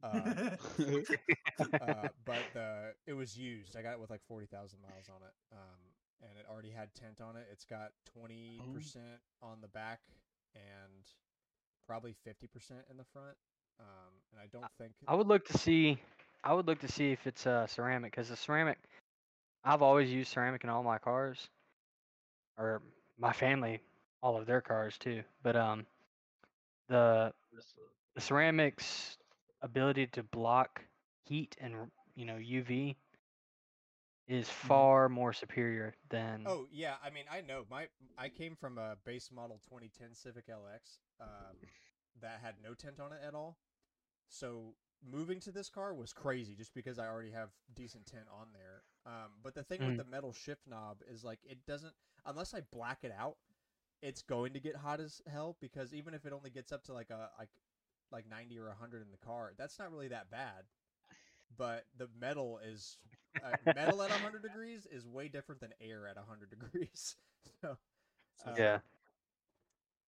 Uh, <laughs> uh, but the it was used. I got it with like forty thousand miles on it, um, and it already had tent on it. It's got twenty percent on the back and probably fifty percent in the front. Um, and I don't think I would look to see. I would look to see if it's uh, ceramic because the ceramic. I've always used ceramic in all my cars, or my family, all of their cars too. But um, the the ceramic's ability to block heat and you know UV is far more superior than. Oh yeah, I mean I know my I came from a base model 2010 Civic LX um, that had no tent on it at all. So moving to this car was crazy just because I already have decent tint on there. Um, but the thing with the metal shift knob is like it doesn't unless I black it out, it's going to get hot as hell because even if it only gets up to like a like like 90 or 100 in the car, that's not really that bad. But the metal is uh, metal at 100 degrees is way different than air at 100 degrees. <laughs> so, uh, yeah.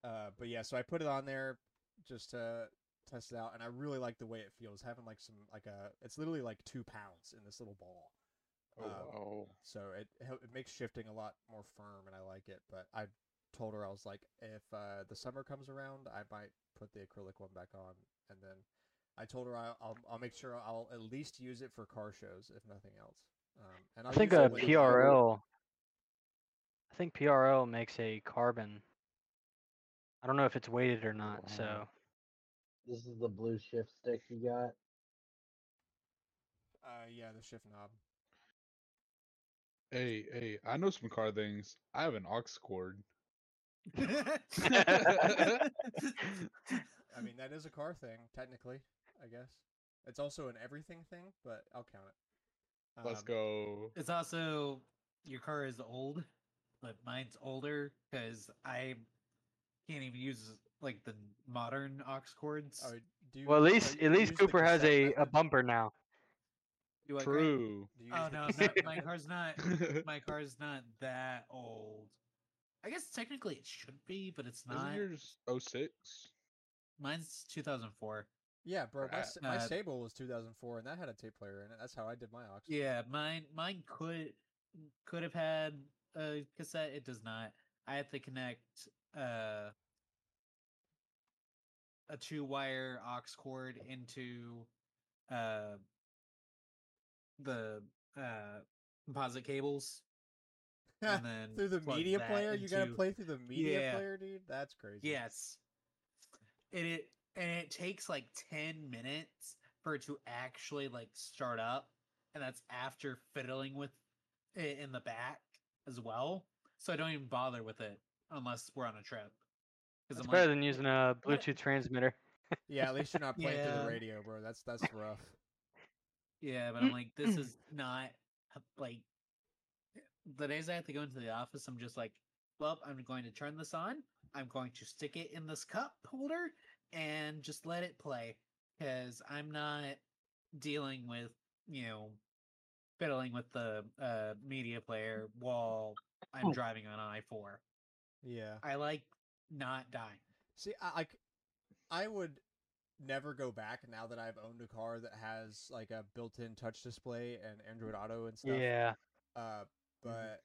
Uh, but yeah, so I put it on there just to test it out, and I really like the way it feels. Having like some like a, it's literally like two pounds in this little ball. Oh, Um, wow. So it it makes shifting a lot more firm, and I like it. But I told her I was like, if uh, the summer comes around, I might put the acrylic one back on, and then I told her I'll I'll, I'll make sure I'll at least use it for car shows, if nothing else. Um, and I I'll think a PRL. I think PRL makes a carbon. I don't know if it's weighted or not. So This is the blue shift stick you got. Uh, yeah, the shift knob. Hey, hey, I know some car things. I have an aux cord. <laughs> I mean, that is a car thing, technically. I guess it's also an everything thing, but I'll count it. Let's Um, go. It's also your car is old, but mine's older because I can't even use like the modern aux cords. Oh, do you, well, at least at least Cooper has cassette a, a bumper now. Do I, True. Do you Oh no, not, my car's not. My car's not that old. I guess technically it should be, but it's not. Isn't yours 06? Mine's 2004. Yeah, bro. My, Right. s- my Uh, Sable was 2004, and that had a tape player in it. That's how I did my aux. Yeah, mine mine could could have had a cassette. It does not. I have to connect uh, a two wire aux cord into uh, the uh, composite cables and <laughs> then through the media that player. You gotta play through the media Yeah. player, dude. That's crazy. Yes. And it and it takes like 10 minutes for it to actually like start up and that's after fiddling with it in the back as well. So I don't even bother with it unless we're on a trip. It's I'm better like, than using a what? Bluetooth transmitter. <laughs> Yeah, at least you're not playing through the radio, bro. That's that's rough. yeah, but I'm mm. like <clears throat> this is not like the days I have to go into the office I'm just like, well, I'm going to turn this on. I'm going to stick it in this cup holder and just let it play because I'm not dealing with you know fiddling with the uh, media player while I'm driving on I four. Yeah. I like not dying. See, I like, I would never go back now that I've owned a car that has like a built-in touch display and Android Auto and stuff. Yeah. Uh, but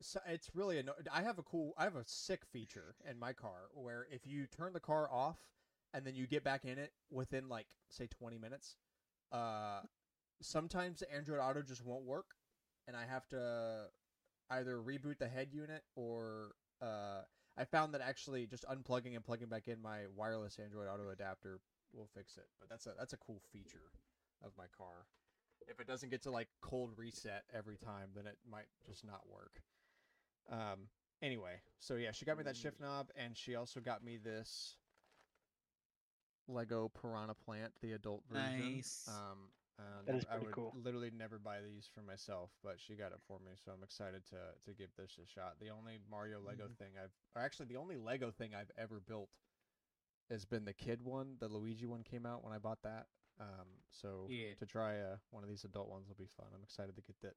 so it's really anno- I have a cool, I have a sick feature in my car where if you turn the car off and then you get back in it within like say 20 minutes, uh, sometimes Android Auto just won't work, and I have to either reboot the head unit or uh, I found that actually just unplugging and plugging back in my wireless Android Auto adapter will fix it. But that's a that's a cool feature of my car. If it doesn't get to like cold reset every time, then it might just not work. Um. Anyway, so yeah, she got me that shift knob, and she also got me this Lego Piranha Plant, the adult version. Nice. Um. That is nev- I would cool. literally never buy these for myself, but she got it for me, so I'm excited to to give this a shot. The only Mario Lego Mm-hmm. thing I've, or actually the only Lego thing I've ever built, has been the kid one. The Luigi one came out when I bought that. Um, so Yeah. to try uh, one of these adult ones will be fun. I'm excited to get that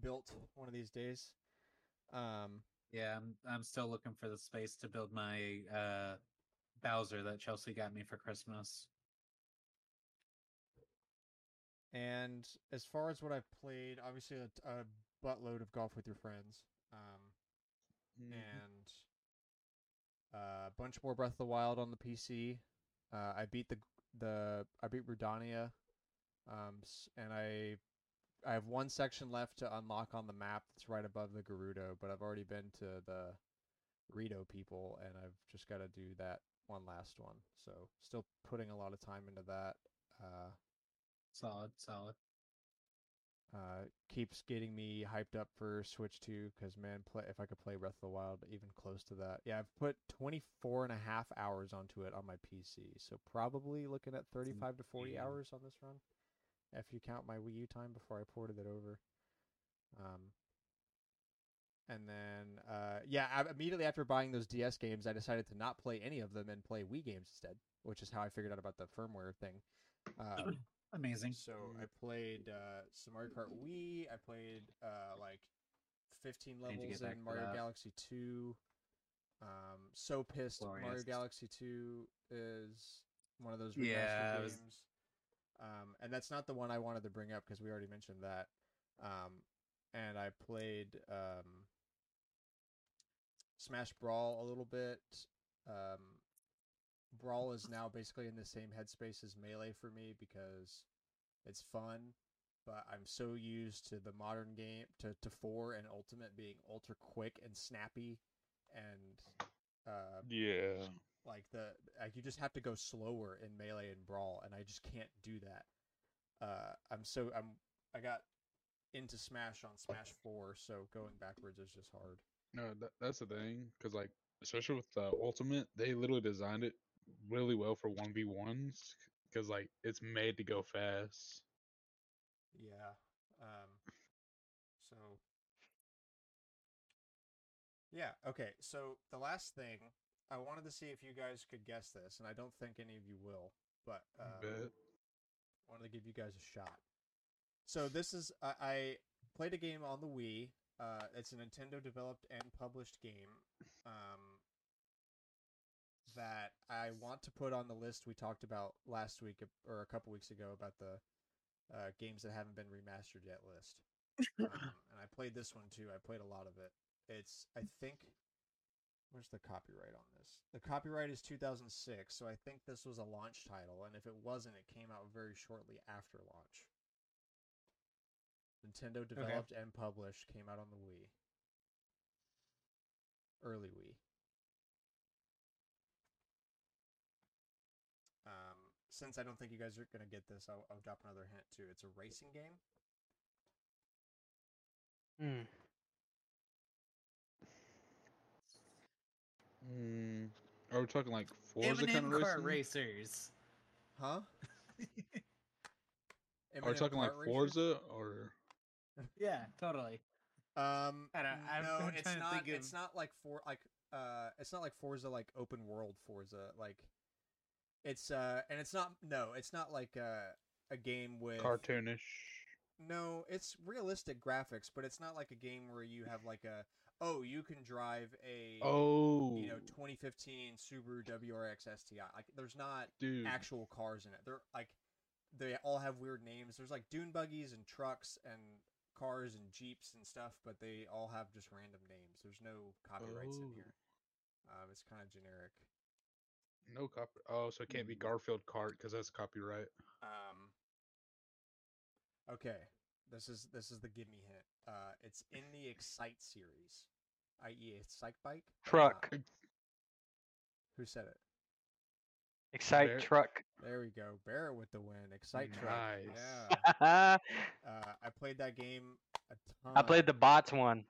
built one of these days. Um, Yeah, I'm I'm still looking for the space to build my uh Bowser that Chelsea got me for Christmas. and as far as what I've played, obviously a, a buttload of golf with your friends. Um, Mhm. and uh, a bunch more Breath of the Wild on the PC. Uh, I beat the the I beat Rudania, um, and I I have one section left to unlock on the map that's right above the Gerudo, but I've already been to the Rito people, and I've just got to do that one last one. So still putting a lot of time into that. Uh, Solid, solid. Uh, keeps getting me hyped up for Switch 2 because man, play if I could play Breath of the Wild even close to that. Yeah, I've put 24 and a half hours onto it on my PC, so probably looking at 35 to 40 insane. hours on this run, if you count my Wii U time before I ported it over. Um, and then uh, yeah, I, immediately after buying those DS games, I decided to not play any of them and play Wii games instead, which is how I figured out about the firmware thing. Uh, Amazing. so I played uh, some Mario Kart Wii. I played uh, like 15 I need to levels in Mario. Galaxy 2. Um, so pissed Mario Galaxy 2 is one of those Yeah, was- games. Um, and that's not the one I wanted to bring up because we already mentioned that. Um, and I played um, Smash Brawl a little bit. Um, Brawl is now basically in the same headspace as Melee for me because it's fun, but I'm so used to the modern game to, to four and Ultimate being ultra quick and snappy and uh, Yeah. like the like you just have to go slower in melee and brawl and i just can't do that uh i'm so i'm i got into smash on smash 4 so going backwards is just hard No, that, that's the thing, because like especially with the ultimate, they literally designed it really well for one v ones, because like it's made to go fast. yeah um so yeah okay so the last thing i wanted to see if you guys could guess this and i don't think any of you will but um, Bet. wanted to give you guys a shot. So this is I, I played a game on the Wii. Uh, it's a Nintendo developed and published game um, that I want to put on the list we talked about last week or a couple weeks ago about the uh, games that haven't been remastered yet list. Um, <laughs> and I played this one too. I played a lot of it. It's I think where's the copyright on this? The copyright is 2006, so I think this was a launch title, and if it wasn't, it came out very shortly after launch. Nintendo developed and published, came out on the Wii. Early Wii. Since I don't think you guys are gonna get this, I'll, I'll drop another hint too. It's a racing game. Hmm. Mm, are we talking like Forza kind M&M of kart racing? racers. Huh? <laughs> Are we talking like Kart Racers? Forza or? <laughs> yeah, totally. Um, I don't- I'm- no, <laughs> I'm it's not. think It's of- not like for like uh, it's not like Forza like open world Forza like. It's uh, and it's not no, it's not like uh, a game with Cartoonish. No, it's realistic graphics, but it's not like a game where you have like a oh you can drive a Oh, you know 2015 Subaru WRX STI. Like there's not dude. actual cars in it. They're like they all have weird names. There's like dune buggies and trucks and cars and jeeps and stuff, but they all have just random names. There's no copyrights in Oh. here. Um, it's kind of generic. No copy. Oh, so it can't be Mm. Garfield Kart because that's copyright. Um, okay, this is this is the give me hint. Uh, it's in the Excite series, i.e., Excitebike. Truck. Uh, who said it? Excite Bear- truck. There we go. Barrett with the win. Excite truck. Nice. Yeah. I <laughs> Uh, I played that game a ton. I played the bots one.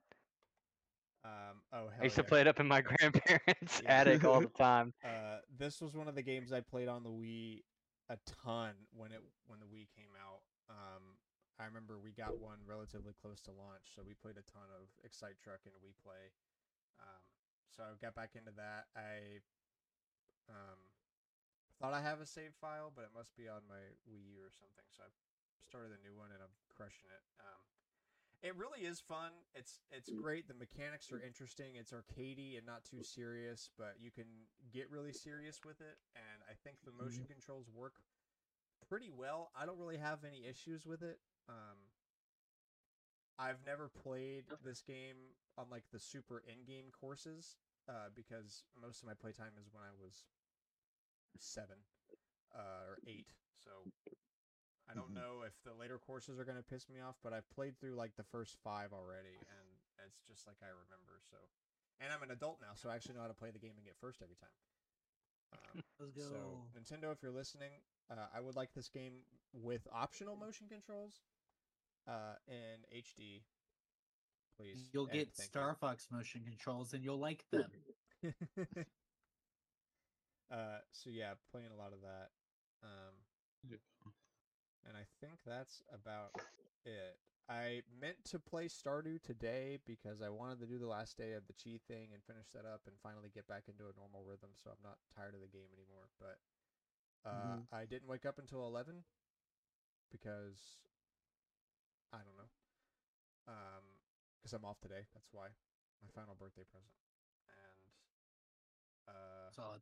Um, oh hell I used to play it up in my <laughs> grandparents' Yeah. attic all the <laughs> time. Uh, this was one of the games I played on the Wii a ton when it when the Wii came out. Um, I remember we got one relatively close to launch, so we played a ton of Excite Truck and Wii Play. Um, so I got back into that. I um, thought I have a save file, but it must be on my Wii U or something. So I started a new one and I'm crushing it. Um, it really is fun. It's it's great. The mechanics are interesting. It's arcadey and not too serious, but you can get really serious with it. And I think the motion controls work pretty well. I don't really have any issues with it. Um, I've never played this game on like the super in-game courses uh, because most of my playtime is when I was seven uh, or eight. So I don't Mhm. know if the later courses are going to piss me off, but I've played through like the first five already, and it's just like I remember. So, and I'm an adult now, so I actually know how to play the game and get first every time. Um, <laughs> Let's go. so Nintendo, if you're listening, uh, I would like this game with optional motion controls, uh, in HD. Please, You'll get Star Fox motion controls and you'll like them. <laughs> uh, so yeah, playing a lot of that. Um, Yeah. And I think that's about it. I meant to play Stardew today because I wanted to do the last day of the Chi thing and finish that up and finally get back into a normal rhythm, so I'm not tired of the game anymore. But uh, Mhm. I didn't wake up until 11 because I don't know. Um, because I'm off today. That's why my final birthday present. And uh, Solid.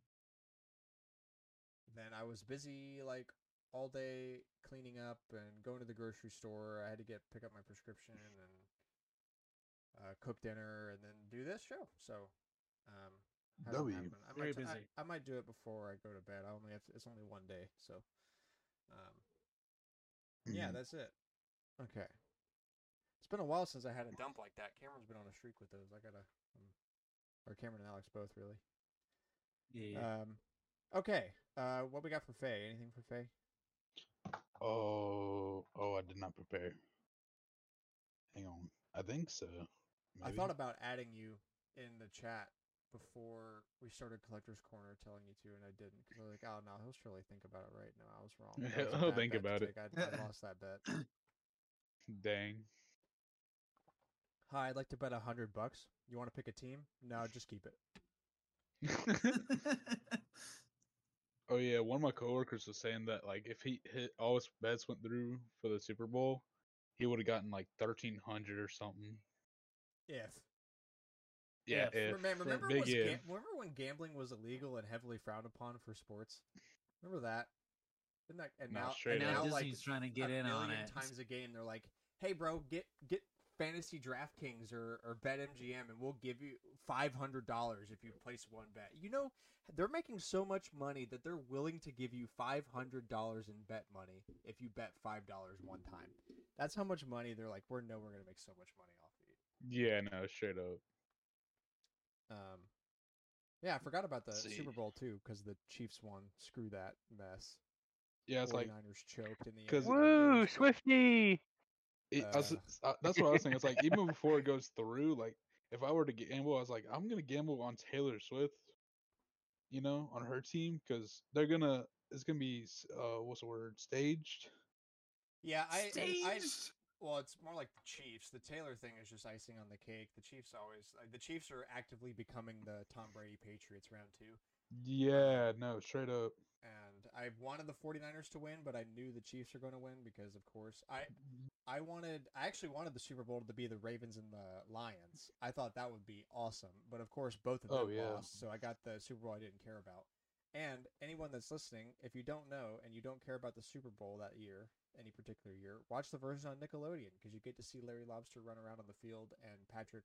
then I was busy like all day cleaning up and going to the grocery store. I had to get pick up my prescription and uh, cook dinner and then do this show. So um, hasn't W. happened. I Very might, t- I- busy. I, might do it before I go to bed. I only have to, it's only one day, so um, yeah, Mhm. that's it. Okay. It's been a while since I had a dump like that. Cameron's been on a streak with those. I gotta, um, or Cameron and Alex both really. Yeah. Um, okay. Uh, what we got for Faye? Anything for Faye? Oh, oh, I did not prepare. Hang on. I think so. I thought about adding you in the chat before we started Collector's Corner, telling you to, and I didn't. Because I was like, oh no, he'll surely think about it right. now. I was wrong. That was <laughs> he'll think about it. I, I <laughs> lost that bet. Dang. Hi, I'd like to bet a hundred bucks. You want to pick a team? No, just keep it. <laughs> oh yeah, one of my coworkers was saying that like if he hit all his bets went through for the Super Bowl, he would have gotten like thirteen hundred or something. If Yeah, If. if, remember, remember, big was if. remember when gambling was illegal and heavily frowned upon for sports? Remember that? Isn't that and No, now, and and now now like Disney's trying to get in on it. times a game, they're like, "Hey, bro, get get fantasy DraftKings or or BetMGM, and we'll give you five hundred dollars if you place one bet. You know, they're making so much money that they're willing to give you five hundred dollars in bet money if you bet five dollars one time. That's how much money they're like. We're no, we're gonna make so much money off of you. Yeah, no, straight up. Um, yeah, I forgot about the See. Super Bowl too because the Chiefs won. Screw that mess. Yeah, it's like 49ers choked in the end. 'cause- Woo, Swifty! It, I was, Uh, uh, that's what I was saying. It's like even <laughs> before it goes through, like if I were to gamble, I was like, I'm gonna gamble on Taylor Swift, you know, on her team because they're gonna it's gonna be uh what's the word staged. Yeah, I, I, I Staged. Well, it's more like the Chiefs. The Taylor thing is just icing on the cake. The Chiefs always like the Chiefs are actively becoming the Tom Brady Patriots round two. Yeah, no, straight up. I wanted the 49ers to win, but I knew the Chiefs are going to win because of course I I wanted I actually wanted the Super Bowl to be the Ravens and the Lions. I thought that would be awesome. But of course both of them Oh, yeah. lost, so I got the Super Bowl I didn't care about. And anyone that's listening, if you don't know and you don't care about the Super Bowl that year, any particular year, watch the version on Nickelodeon because you get to see Larry Lobster run around on the field and Patrick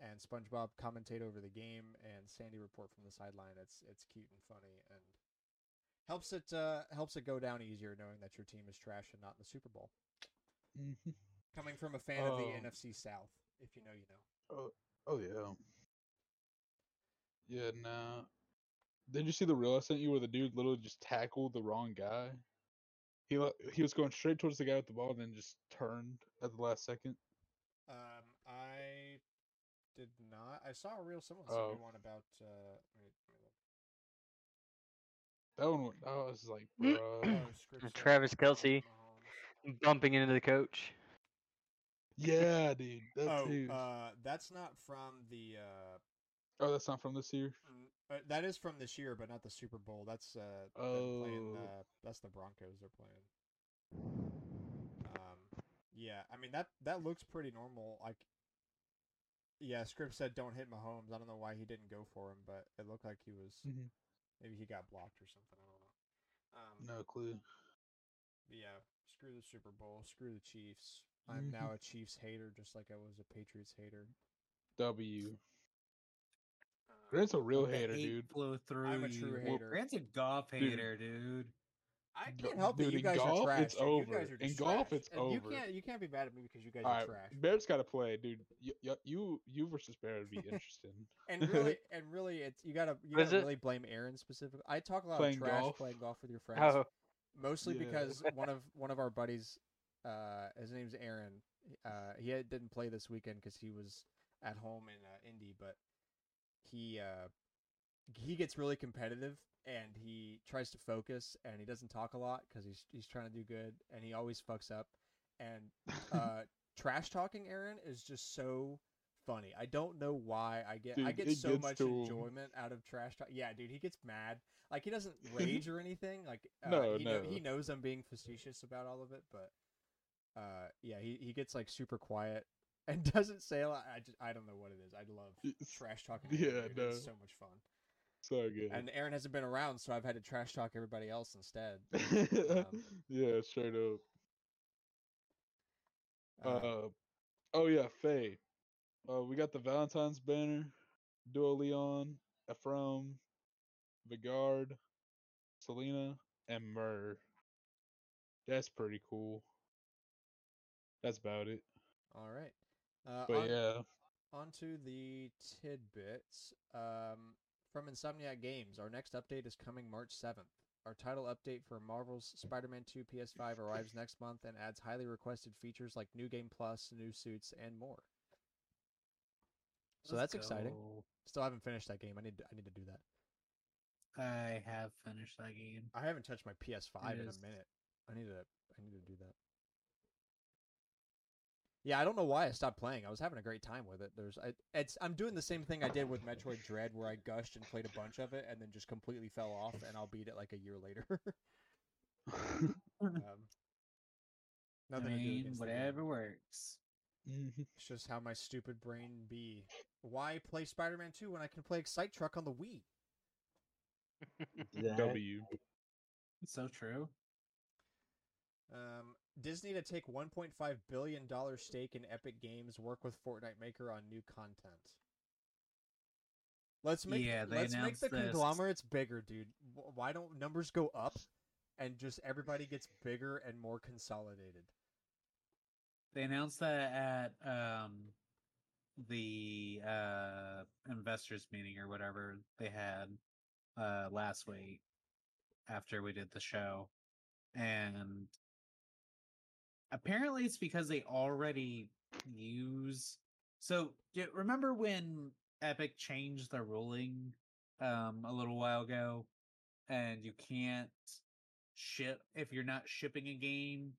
and SpongeBob commentate over the game and Sandy report from the sideline. It's it's cute and funny and helps it uh, helps it go down easier knowing that your team is trash and not in the Super Bowl. Mhm. Coming from a fan of the Um, NFC South, if you know, you know. Oh oh yeah. Yeah, nah. Did you see the reel I sent you where the dude literally just tackled the wrong guy? He le- he was going straight towards the guy with the ball, and then just turned at the last second. Um, I did not. I saw a real someone sent me Oh. one about. Uh, wait, let me look. That one, I was like, <clears throat> bruh. Oh, script said Travis Kelce Bumping into the coach. yeah, dude. That Oh, too. uh, that's not from the. Uh, oh, that's not from this year. mm, uh, that is from this year, but not the Super Bowl. That's uh, them playing. Oh. Uh, that's the Broncos they're playing. Um, yeah, I mean that that looks pretty normal. Like, yeah, script said don't hit Mahomes. I don't know why he didn't go for him, but it looked like he was. Mhm. Maybe he got blocked or something. I don't know. Um, No clue. But yeah, screw the Super Bowl, screw the Chiefs. I'm now Mhm. a Chiefs hater, just like I was a Patriots hater. W. Uh, Grant's a real hater, dude. Flow through I'm a true Well, hater. Grant's a golf Dude. hater, dude. I can't help it. dude, You in guys golf, are trash. it's dude. You over. guys are In just golf, trash. it's And You over. can't. You can't be mad at me because you guys All are right, trash. Bears got to play, dude. You, you, you versus Bear would be <laughs> interesting. And really, <laughs> and really, it's you gotta you gotta really blame Aaron specifically. I talk a lot Playing of trash golf? playing golf with your friends. Oh, mostly Yeah. because one <laughs> of one of our buddies, uh, his name's Aaron. Uh, he had, didn't play this weekend because he was at home in uh, Indy, but he uh, he gets really competitive and he tries to focus and he doesn't talk a lot because he's he's trying to do good and he always fucks up and uh, <laughs> trash talking Aaron is just so funny. I don't know why I get I get so much to enjoyment out of trash talk. Yeah, dude, he gets mad. Like he doesn't rage <laughs> or anything. Like uh, No, he, know, no. he knows I'm being facetious about all of it, but uh, yeah, he, he gets like super quiet and <laughs> doesn't say a lot. I just I don't know what it is. I love trash talking. yeah, dude. It's so much fun. So good. And Aaron hasn't been around, so I've had to trash talk everybody else instead. <laughs> um, yeah, straight up. Uh, Uh, oh yeah, Faye. Uh, we got the Valentine's banner. Duo Lyon, Ephraim, Vigarde, Selena, and Myrrh. That's pretty cool. That's about it. all right. Uh, But on, yeah, on to the tidbits. Um, from Insomniac Games, our next update is coming March 7th. Our title update for Marvel's Spider-Man 2 PS5 <laughs> arrives next month and adds highly requested features like New Game Plus, new suits, and more. So Let's that's exciting. go. Still haven't finished that game. I need to, I need to do that. I have finished that game. I haven't touched my PS5 It in is- a minute. I need to I need to do that. Yeah, I don't know why I stopped playing. I was having a great time with it. There's I, it's I'm doing the same thing I did with Metroid Dread where I gushed and played a bunch of it and then just completely fell off and I'll beat it like a year later. <laughs> um, I nothing to do mean, against the game. whatever works. Mhm. It's just how my stupid brain be. Why play Spider-Man 2 when I can play Excite Truck on the Wii? That- W. It's so true. Um, Disney to take 1.5 billion dollar stake in Epic Games, work with Fortnite Maker on new content. Let's make Yeah, let's make the this. conglomerates bigger, dude. Why don't numbers go up and just everybody gets bigger and more consolidated? They announced that at um the uh investors meeting or whatever they had uh last week after we did the show. And apparently it's because they already use so remember when Epic changed the ruling um a little while ago and you can't ship if you're not shipping a game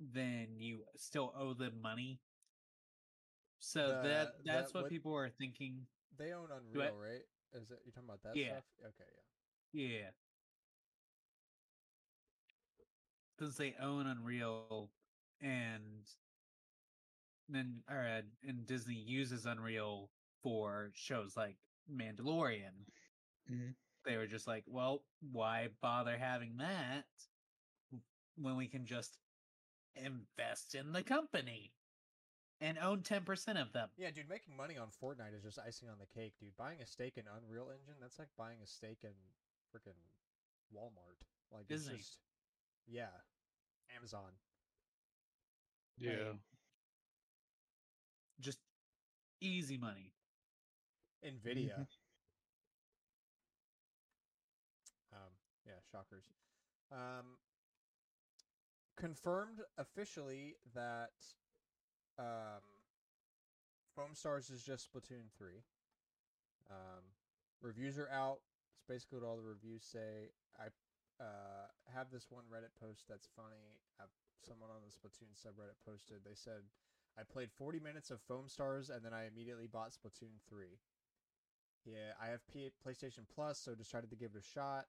then you still owe them money. So The- that that's the- what what- people are thinking. They own I- Unreal, right? Is it you're talking about that Yeah. stuff? Okay, yeah. Yeah. Since they own Unreal and then or uh, and Disney uses Unreal for shows like Mandalorian. Mhm. They were just like, well, why bother having that when we can just invest in the company and own 10% of them? Yeah, dude, making money on Fortnite is just icing on the cake, dude. Buying a stake in Unreal Engine, that's like buying a stake in freaking Walmart. Like Disney. it's just Yeah. Amazon. Yeah. Right. Just easy money. Nvidia. Mhm. Um, yeah, shockers. Um, confirmed officially that um, Foam Stars is just Splatoon 3. Um, reviews are out. It's basically what all the reviews say. I uh, have this one Reddit post that's funny. Uh, someone on the Splatoon subreddit posted. They said, I played 40 minutes of Foam Stars and then I immediately bought Splatoon 3. Yeah, I have P- PlayStation Plus, so decided to give it a shot.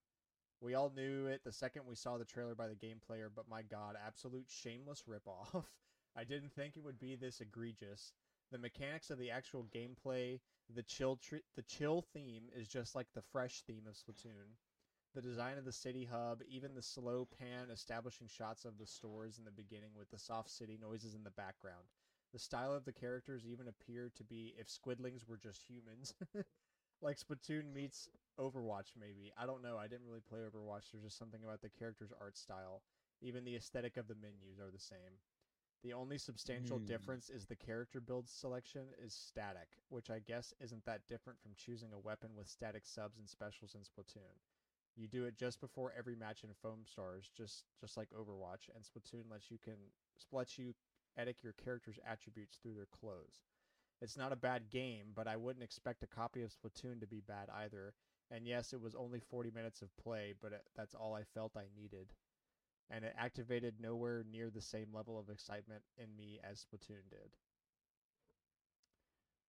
We all knew it the second we saw the trailer by the game player, but my god, absolute shameless ripoff. <laughs> I didn't think it would be this egregious. The mechanics of the actual gameplay, the chill the chill theme is just like the fresh theme of Splatoon. The design of the city hub, even the slow pan establishing shots of the stores in the beginning with the soft city noises in the background. The style of the characters even appear to be if squidlings were just humans. <laughs> like Splatoon meets Overwatch, maybe. I don't know. I didn't really play Overwatch. There's just something about the character's art style. Even the aesthetic of the menus are the same. The only substantial Hmm. difference is the character build selection is static, which I guess isn't that different from choosing a weapon with static subs and specials in Splatoon. You do it just before every match in Foam Stars, just just like Overwatch, and Splatoon lets you can lets you edit your character's attributes through their clothes. It's not a bad game, but I wouldn't expect a copy of Splatoon to be bad either. And yes, it was only 40 minutes of play, but it, that's all I felt I needed. And it activated nowhere near the same level of excitement in me as Splatoon did.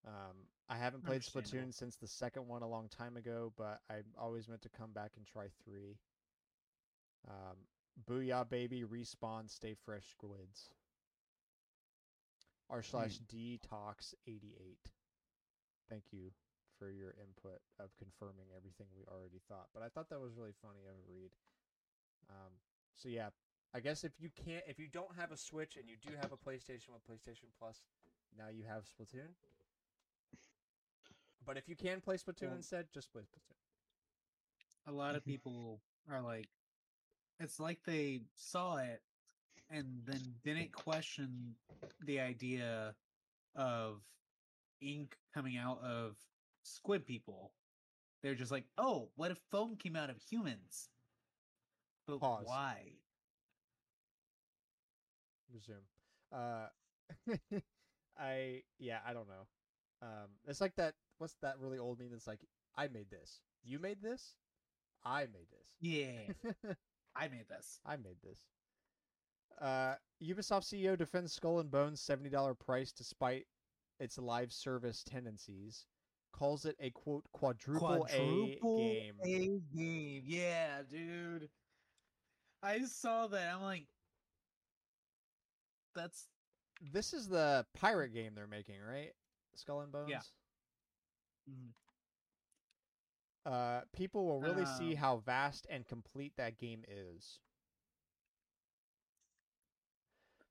Um, I haven't played Splatoon since the second one a long time ago, but I always meant to come back and try three. Um, Booyah baby, respawn, stay fresh squids. R slash detox eighty eight. Thank you for your input of confirming everything we already thought. But I thought that was really funny of a read. Um, so yeah, I guess if you can't, if you don't have a Switch and you do have a PlayStation with PlayStation Plus, now you have Splatoon. But if you can play Splatoon instead, just play Splatoon. A lot of <laughs> people are like, it's like they saw it and then didn't question the idea of ink coming out of squid people. They're just like, oh, what if foam came out of humans? But Pause. why? resume. Uh, <laughs> I yeah, I don't know. Um, it's like that. What's that really old meme? That's like, I made this. You made this. I made this. Yeah. <laughs> I made this. I made this. Uh, Ubisoft CEO defends Skull and Bones seventy dollar price despite its live service tendencies. Calls it a quote quadruple, Quadruple A game. A game. Yeah, dude. I saw that. I'm like, that's This is the pirate game they're making, right? Skull and Bones. Yeah. Mm, Uh, people will really see Um, how vast and complete that game is.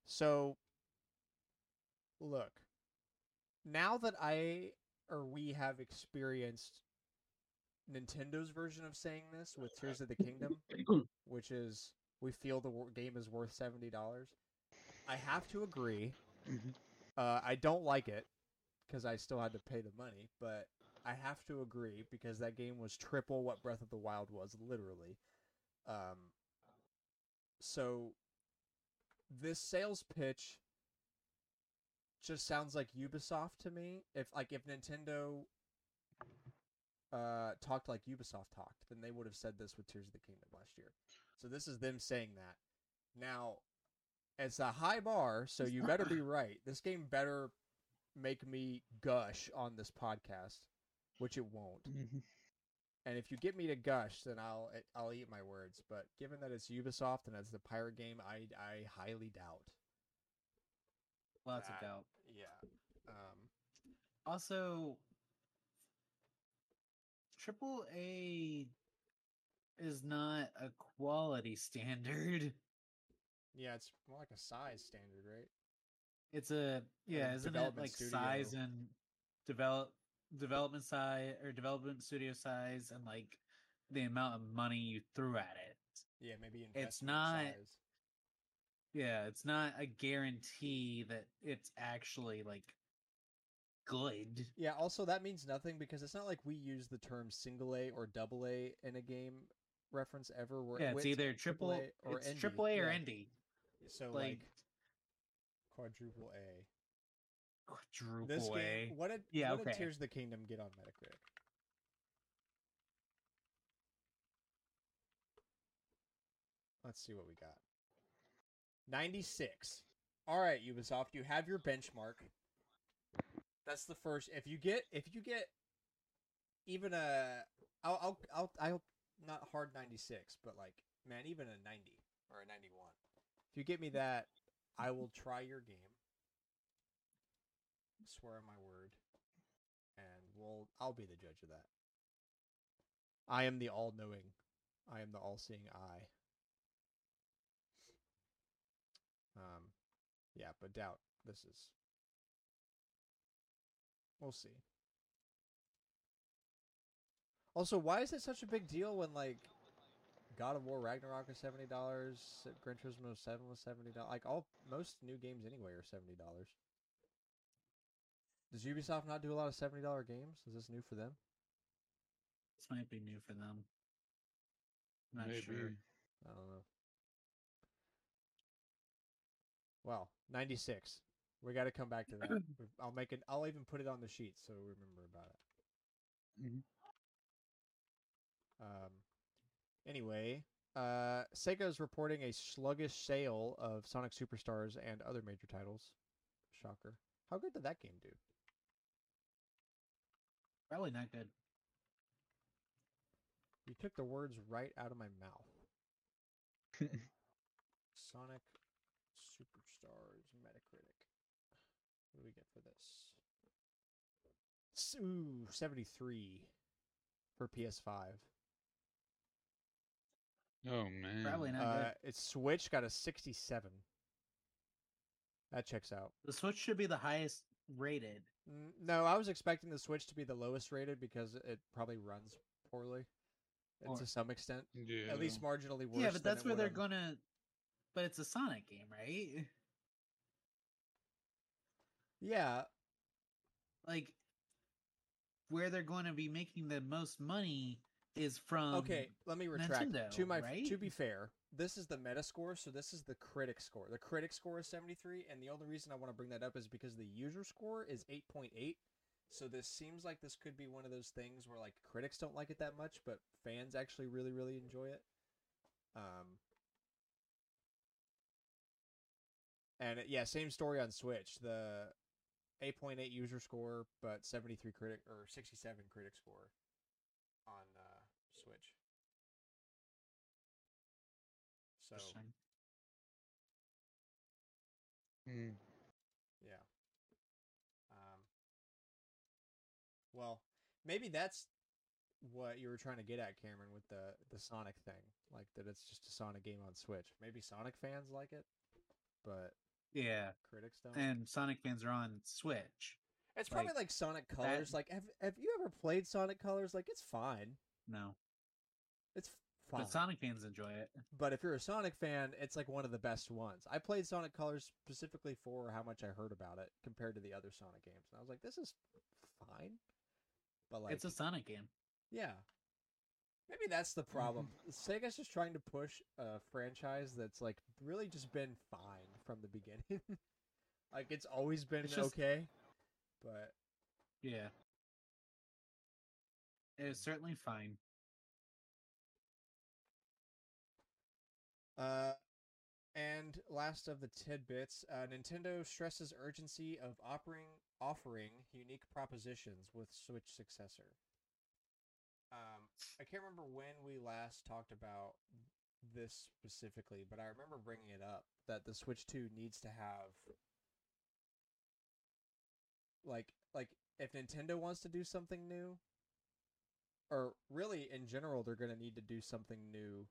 So, look, now that I or we have experienced Nintendo's version of saying this with Tears of the Kingdom, <coughs> which is we feel the game is worth seventy dollars. I have to agree. Mhm. Uh, I don't like it because I still had to pay the money, but I have to agree because that game was triple what Breath of the Wild was, literally. Um, so this sales pitch just sounds like Ubisoft to me. If like if Nintendo uh talked like Ubisoft talked, then they would have said this with Tears of the Kingdom last year. So this is them saying that. Now, it's a high bar, so you better be <laughs> right. This game better make me gush on this podcast, which it won't. Mhm. And if you get me to gush, then I'll eh, I'll eat my words. But given that it's Ubisoft and it's the pirate game, I I highly doubt. Lots of doubt. Yeah. Um. Also, triple A is not a quality <laughs> standard. Yeah, it's more like a size standard, right? It's a yeah, isn't it like studio. size and develop development size or development studio size and like the amount of money you threw at it. Yeah, maybe It's not- size. Yeah, it's not a guarantee that it's actually like good. Yeah. Also, that means nothing because it's not like we use the term single A or double A in a game reference ever. Where Yeah, it's either triple A or it's indie. triple A or Yeah. indie. So like, like- quadruple A. Quadruple This game. What did Yeah, what did okay. Tears of the Kingdom get on Metacritic? Let's see what we got. 96. All right, Ubisoft, you have your benchmark. That's the first. If you get if you get even a I'll I'll I'll I'll not hard 96, but like man, even a 90 or a 91. If you get me that, I will try your game. Swear on my word. And we'll I'll be the judge of that. I am the all-knowing. I am the all-seeing eye. Um yeah, but doubt this is We'll see. Also, why is it such a big deal when like God of War Ragnarok is seventy dollars, Gran Turismo Seven was seventy dollars. Like all most new games anyway are seventy dollars. Does Ubisoft not do a lot of seventy dollar games? Is this new for them? This might be new for them. I'm Not Maybe. sure. I don't know. Well, ninety six. We got to come back to that. <clears throat> I'll make it. I'll even put it on the sheet so we remember about it. Mhm. Um. Anyway, uh, Sega is reporting a sluggish sale of Sonic Superstars and other major titles. Shocker. How good did that game do? Probably not good. You took the words right out of my mouth. <laughs> Sonic Superstars Metacritic. What do we get for this? S- Ooh, 73 for PS5. Oh man. Probably not Uh, good. its Switch got a 67. That checks out. The Switch should be the highest rated. N- No, I was expecting the Switch to be the lowest rated because it probably runs poorly, uh, Or- to some extent, Yeah. at least marginally worse. yeah, but that's where they're on- gonna. But it's a Sonic game, right? Yeah, Like, where they're going to be making the most money is from. okay. Let me retract. to my right? to be fair, this is the Metascore, so this is the critic score. The critic score is 73, and the only reason I want to bring that up is because the user score is 8.8. So this seems like this could be one of those things where like critics don't like it that much, but fans actually really really enjoy it. Um, and yeah, same story on Switch. The 8.8 user score, but 73 critic or 67 critic score on uh, Switch. So Mm. yeah. Um. Well, maybe that's what you were trying to get at, Cameron, with the the Sonic thing, like that it's just a Sonic game on Switch. Maybe Sonic fans like it, but Yeah, critics don't. and Sonic fans are on Switch. it's probably like, like Sonic Colors. Like, have have you ever played Sonic Colors? Like, it's fine. No, It's fine. but Sonic fans enjoy it. But if you're a Sonic fan, it's like one of the best ones. I played Sonic Colors specifically for how much I heard about it compared to the other Sonic games, and I was like, this is fine. But like, it's a Sonic game. yeah, maybe that's the problem. <laughs> Sega's just trying to push a franchise that's like really just been fine from the beginning. <laughs> like it's always been It's just- okay, but Yeah, it's certainly fine. Uh, and last of the tidbits, uh, Nintendo stresses urgency of offering offering unique propositions with Switch successor. Um, I can't remember when we last talked about this specifically, but I remember bringing it up that the Switch 2 needs to have like like if Nintendo wants to do something new or really in general they're going to need to do something new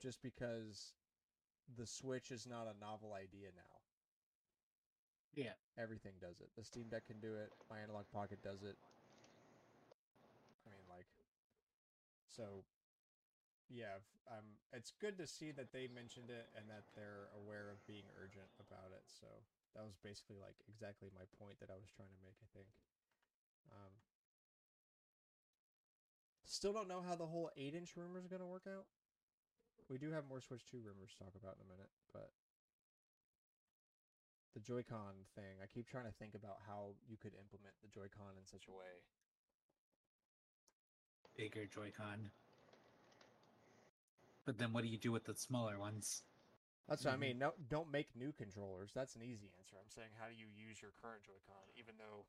just because the Switch is not a novel idea now. Yeah, Everything does it. The Steam Deck can do it. My Analog Pocket does it. I mean, like, so, yeah. Um, it's good to see that they mentioned it and that they're aware of being urgent about it. So that was basically like exactly my point that I was trying to make. I think. Um, still don't know how the whole eight-inch rumor is gonna work out. We do have more Switch 2 rumors to talk about in a minute, but the Joy-Con thing, I keep trying to think about how you could implement the Joy-Con in such a way. bigger Joy-Con. But then, what do you do with the smaller ones? That's what I Mhm. mean. No, don't make new controllers. That's an easy answer. I'm saying, how do you use your current Joy-Con? Even though,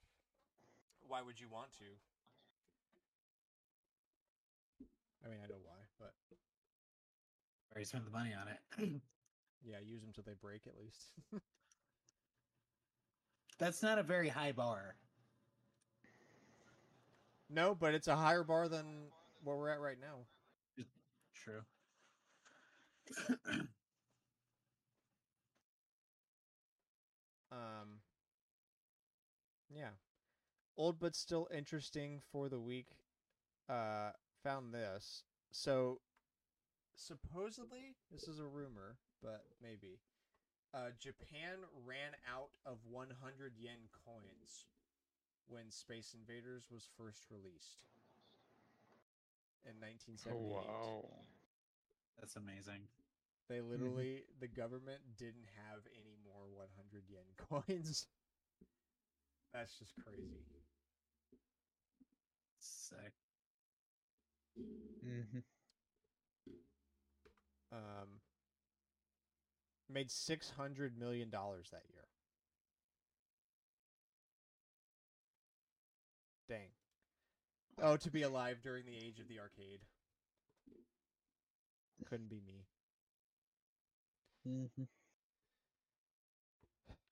why would you want to? I mean, I know why, but Or you spend the money on it? <clears throat> yeah, use them till they break at least. <laughs> That's not a very high bar. no, but it's a higher bar than where we're at right now. True. <clears throat> Um, yeah, old but still interesting for the week. Uh, found this. So, supposedly, this is a rumor, but maybe. Uh, Japan ran out of 100 yen coins when Space Invaders was first released in 1978. Oh wow. That's amazing. They literally, the government didn't have any more 100 yen <laughs> coins. That's just crazy. Sick. hmm Um, made 600 million dollars that year. Dang. Oh, to be alive during the age of the arcade. Couldn't be me. hmm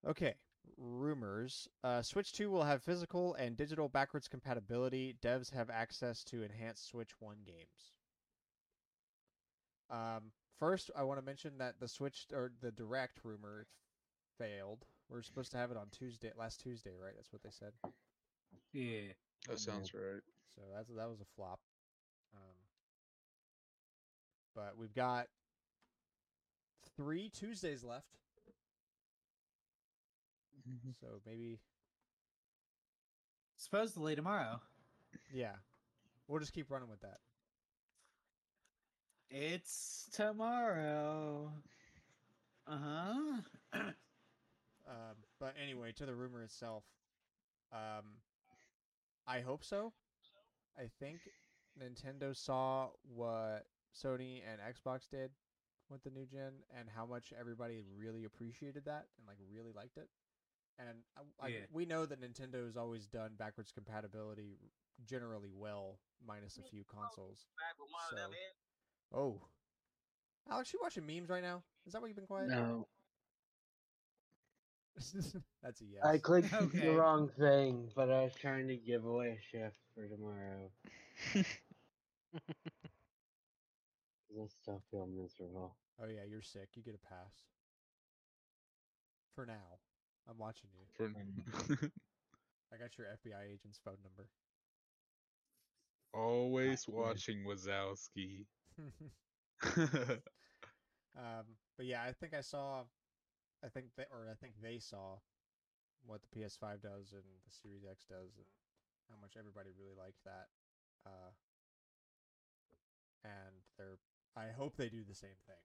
Okay, rumors. Uh, Switch 2 will have physical and digital backwards compatibility. Devs have access to enhanced Switch 1 games. Um, first, I want to mention that the Switch or the Direct rumor failed. We're supposed to have it on Tuesday, last Tuesday, right? That's what they said. Yeah. That sounds right. So that's that was a flop. Um, but we've got three Tuesdays left, Mhm. so maybe Supposedly tomorrow. yeah, we'll just keep running with that. It's tomorrow. Uh huh. Um, but anyway, to the rumor itself, um, I hope so. I think Nintendo saw what Sony and Xbox did with the new gen and how much everybody really appreciated that and like really liked it. And I, I, Yeah. we know that Nintendo has always done backwards compatibility generally well, minus a few consoles. So, oh, Alex, you watching memes right now? Is that why you've been quiet? No, <laughs> That's a yes. I clicked <laughs> Okay. the wrong thing, but I was trying to give away a shift for tomorrow. <laughs> I still feel miserable. Oh yeah, you're sick. You get a pass. For now, I'm watching you. For I got your FBI agent's phone number. always watching Wazowski. <laughs> <laughs> um, but yeah, I think I saw, I think that, or I think they saw what the PS5 does and the Series X does, and how much everybody really liked that. Uh, and they're, I hope they do the same thing.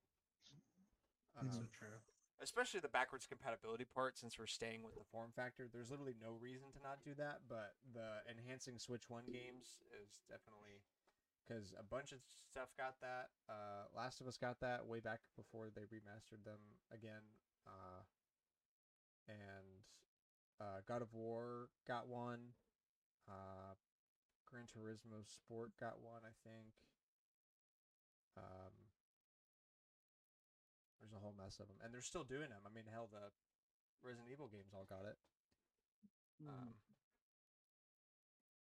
So Um, true. especially the backwards compatibility part since we're staying with the form factor there's literally no reason to not do that but the enhancing switch 1 games is definitely because a bunch of stuff got that uh last of us got that way back before they remastered them again uh and uh god of war got one uh gran turismo sport got one i think um there's a whole mess of them, and they're still doing them. I mean, hell, the Resident Evil games all got it. Um,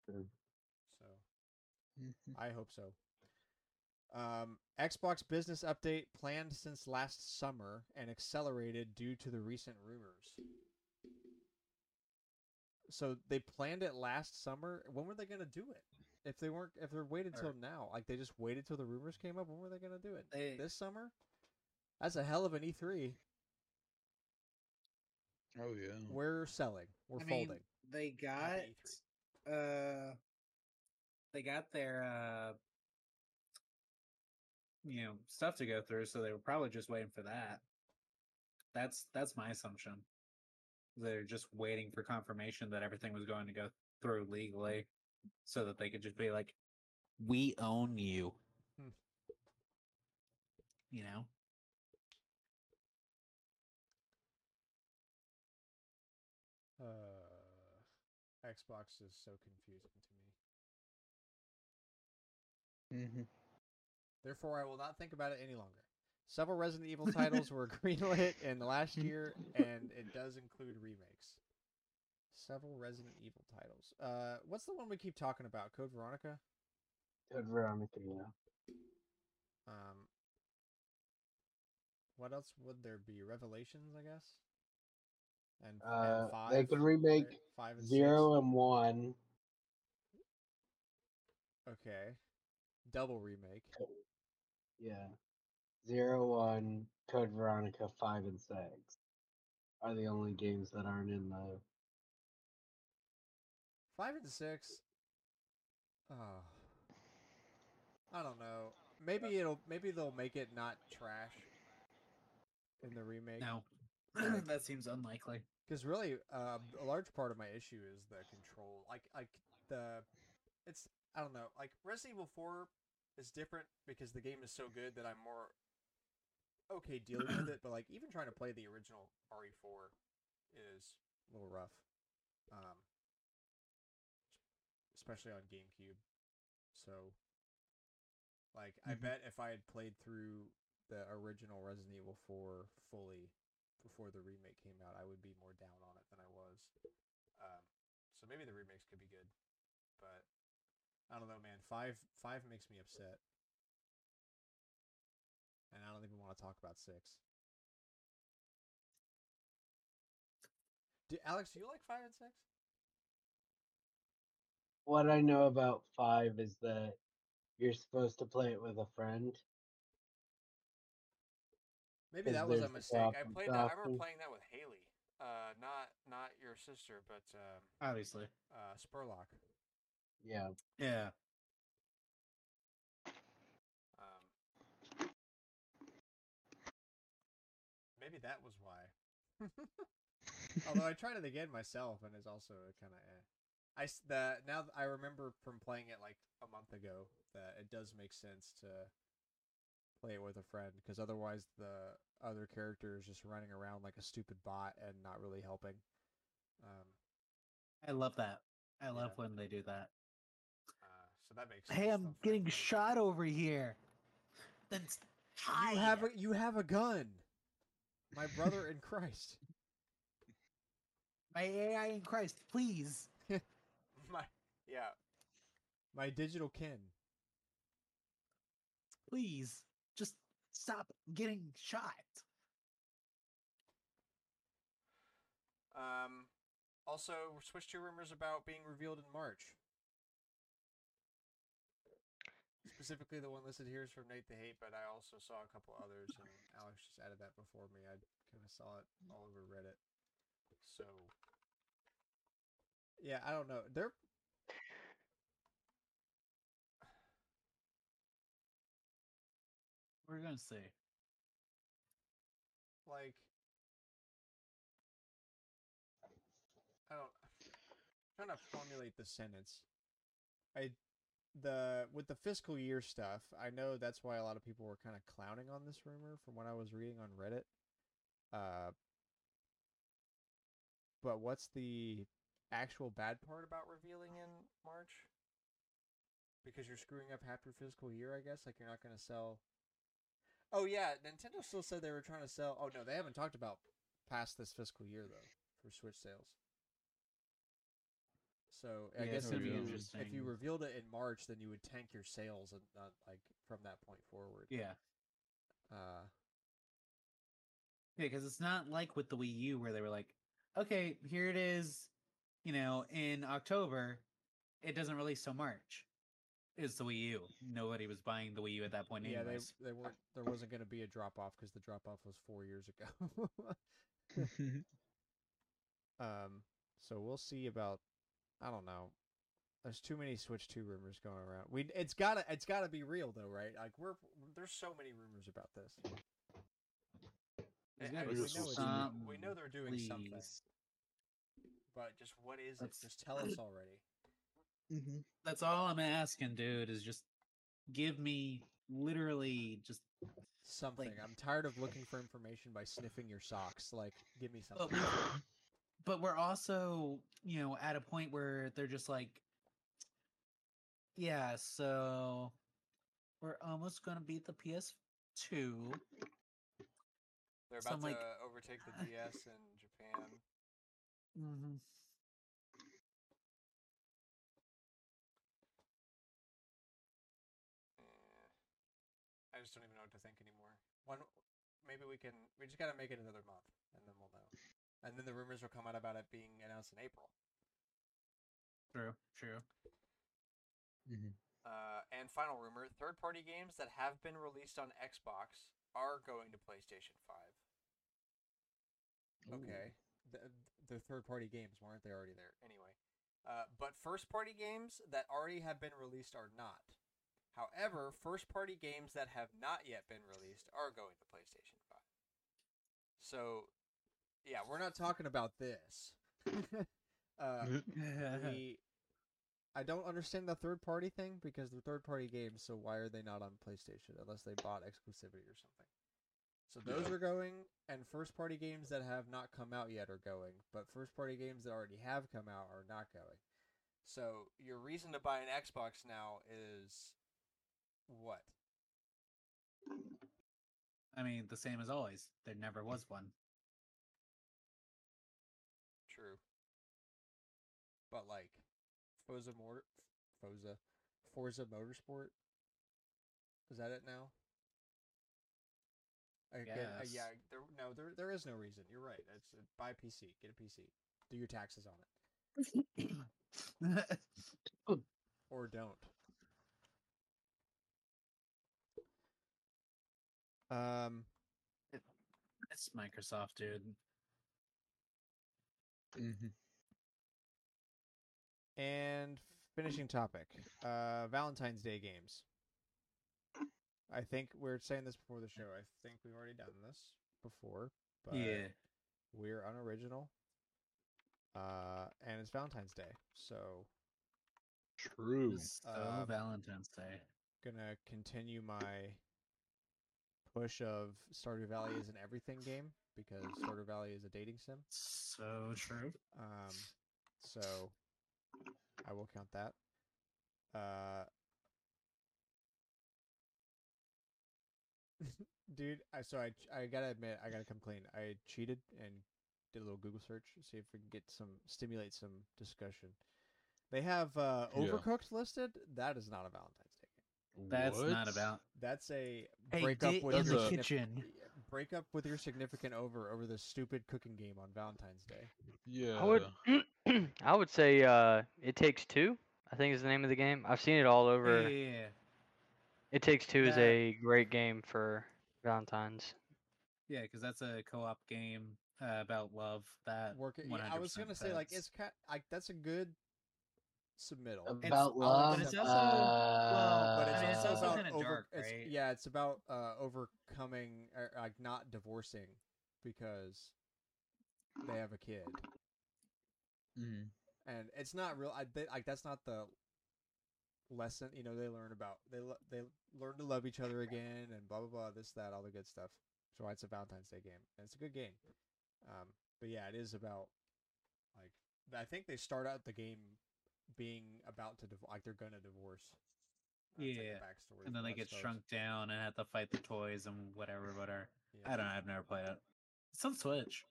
True. so I hope so. Um, Xbox business update planned since last summer and accelerated due to the recent rumors. So they planned it last summer. When were they gonna do it? If they weren't, if they're waited till Or- now, like they just waited till the rumors came up, when were they gonna do it? They This summer? That's a hell of an E3. oh yeah. We're selling. We're I mean, folding. they got uh they got their uh you know stuff to go through so they were probably just waiting for that. That's that's my assumption. They're just waiting for confirmation that everything was going to go through legally so that they could just be like we own you. Hmm. you know? Uh, Xbox is so confusing to me. hmm Therefore, I will not think about it any longer. Several Resident Evil titles were <laughs> greenlit in the last year, and it does include remakes. Several Resident Evil titles. Uh, what's the one we keep talking about? Code Veronica. Code Veronica, yeah. Um, what else would there be? Revelations, I guess. And, Uh, and five. they could remake five and Zero and one. Okay. Double remake. Yeah. Zero, one, Code Veronica, five and six are the only games that aren't in the. Five and six. Oh. I don't know. Maybe it'll. Maybe they'll make it not trash. In the remake. no <clears throat> that seems unlikely Because really, uh, a large part of my issue is the control. Like, like the, it's I don't know. Like Resident Evil Four is different because the game is so good that I'm more okay dealing with it. But like, even trying to play the original RE4 is a little rough, um, especially on GameCube. So, like, I Mhm. bet if I had played through the original Resident Evil 4 fully before the remake came out, I would be more down on it than I was. Um, so maybe the remakes could be good, but I don't know, man. Five five makes me upset, and I don't even want to talk about six. Do, Alex, do you like five and six? What I know about five is that you're supposed to play it with a friend. Maybe that was a mistake. I played that. I remember playing that with Haley. Uh, not not your sister, but um, obviously uh, Spurlock. Yeah. yeah Um, maybe that was why. <laughs> Although I tried it again myself, and it's also kind of eh. I s- the now I remember from playing it like a month ago that it does make sense to play it with a friend because otherwise the other character is just running around like a stupid bot and not really helping. Um, i love that i love Yeah. when they do that so that makes. hey i'm getting frankly. shot over here then s- You have a you have a gun, my brother in Christ. <laughs> my ai in christ please <laughs> my yeah, my digital kin. please just stop getting shot Um, also, Switch 2 rumors about being revealed in March. Specifically, the one listed here is from Nate the Hate, but I also saw a couple others, and Alex just added that before me. I kind of saw it all over Reddit. So, yeah, I don't know. They're What are we gonna say? like I don't I'm trying to formulate the sentence. I the with the fiscal year stuff, I know that's why a lot of people were kind of clowning on this rumor from what I was reading on Reddit. Uh but what's the actual bad part about revealing in March? Because you're screwing up half your fiscal year, I guess. Like you're not going to sell Oh yeah, Nintendo still said they were trying to sell. Oh no, they haven't talked about past this fiscal year though for Switch sales. So I Yeah, guess if you, if you revealed it in March, then you would tank your sales and not like from that point forward. Yeah, Uh, yeah, because it's not like with the Wii U where they were like, okay, here it is, you know, in October. It doesn't release till March. It's the Wii U. Nobody was buying the Wii U at that point, yeah, they they weren't. There wasn't going to be a drop off because the drop off was four years ago. <laughs> <laughs> um, so we'll see about. I don't know. There's too many Switch Two rumors going around. We it's gotta it's gotta be real though, right? Like we're there's so many rumors about this. There's I- gotta I be mean, we know it's- some, we know they're doing something, but just what is That's- it? Just tell us already. <clears throat> hmm That's all I'm asking, dude. Is just give me literally just. Something. I'm tired of looking for information by sniffing your socks. Like, give me But, something. <clears throat> but we're also, you know, at a point where they're just like, yeah, so we're almost gonna beat the PS2. They're about I'm to like, overtake the DS <laughs> in Japan. Mm-hmm. Eh, I just don't even know what to think anymore. One, maybe we can. We just gotta make it another month, and then we'll know. And then the rumors will come out about it being announced in April. True, true. Uh, and final rumor: third-party games that have been released on Xbox are going to PlayStation Five. Okay, the, they're third-party games, weren't they already there? Anyway, uh, but first-party games that already have been released are not. However, first-party games that have not yet been released are going to PlayStation Five. So, yeah, we're not talking about this. <laughs> uh, we <laughs> I don't understand the third party thing because they're third party games, so why are they not on PlayStation unless they bought exclusivity or something? So those are going, and first party games that have not come out yet are going, but first party games that already have come out are not going. So your reason to buy an Xbox now is what? I mean, the same as always. There never was one. But like Forza Motor Forza Forza Motorsport is that it now? Again, uh, yeah, there no there there is no reason. You're right. It's uh, buy a PC, get a PC. Do your taxes on it <coughs> or don't. Um it's Microsoft, dude. hmm And finishing topic, uh, Valentine's Day games. I think we are saying this before the show. I think we've already done this before, but yeah. we're unoriginal. Uh, and it's Valentine's Day, so True. So Um, Valentine's Day. gonna continue my push of Stardew Valley is an everything game because Stardew Valley is a dating sim. So true. Um, so I will count that. Uh, <laughs> dude, I so I I gotta admit I gotta come clean. I cheated and did a little Google search to see if we can get some stimulate some discussion. They have uh, Yeah. Overcooked listed. That is not a Valentine's Day game. That's not about. That's a Hey, break up with in your the kitchen. Break up with your significant over over this stupid cooking game on Valentine's Day. Yeah. I would <clears throat> I would say uh, It Takes Two. I think is the name of the game. I've seen it all over. yeah, yeah. It Takes Two is a great game for Valentine's. Yeah, because that's a co-op game uh, about love. That Working. Yeah, I was gonna say like it's kind like that's a good submittal. About I'll love. it's also- that. well, but I it's mean, it's also also kinda over, dark, it's, right? Yeah, it's about uh, overcoming, or, like not divorcing because they have a kid, Mhm. and it's not real. I they, like that's not the lesson. You know, they learn about they lo- they learn to love each other again, and blah blah blah. This that all the good stuff. That's why it's a Valentine's Day game, and it's a good game. Um, but yeah, it is about like I think they start out the game being about to div- like they're gonna divorce. That's, like, the Yeah, backstory and then they get starts. shrunk down and have to fight the toys and whatever, whatever. Yeah. I don't know. I've never played it. It's on Switch.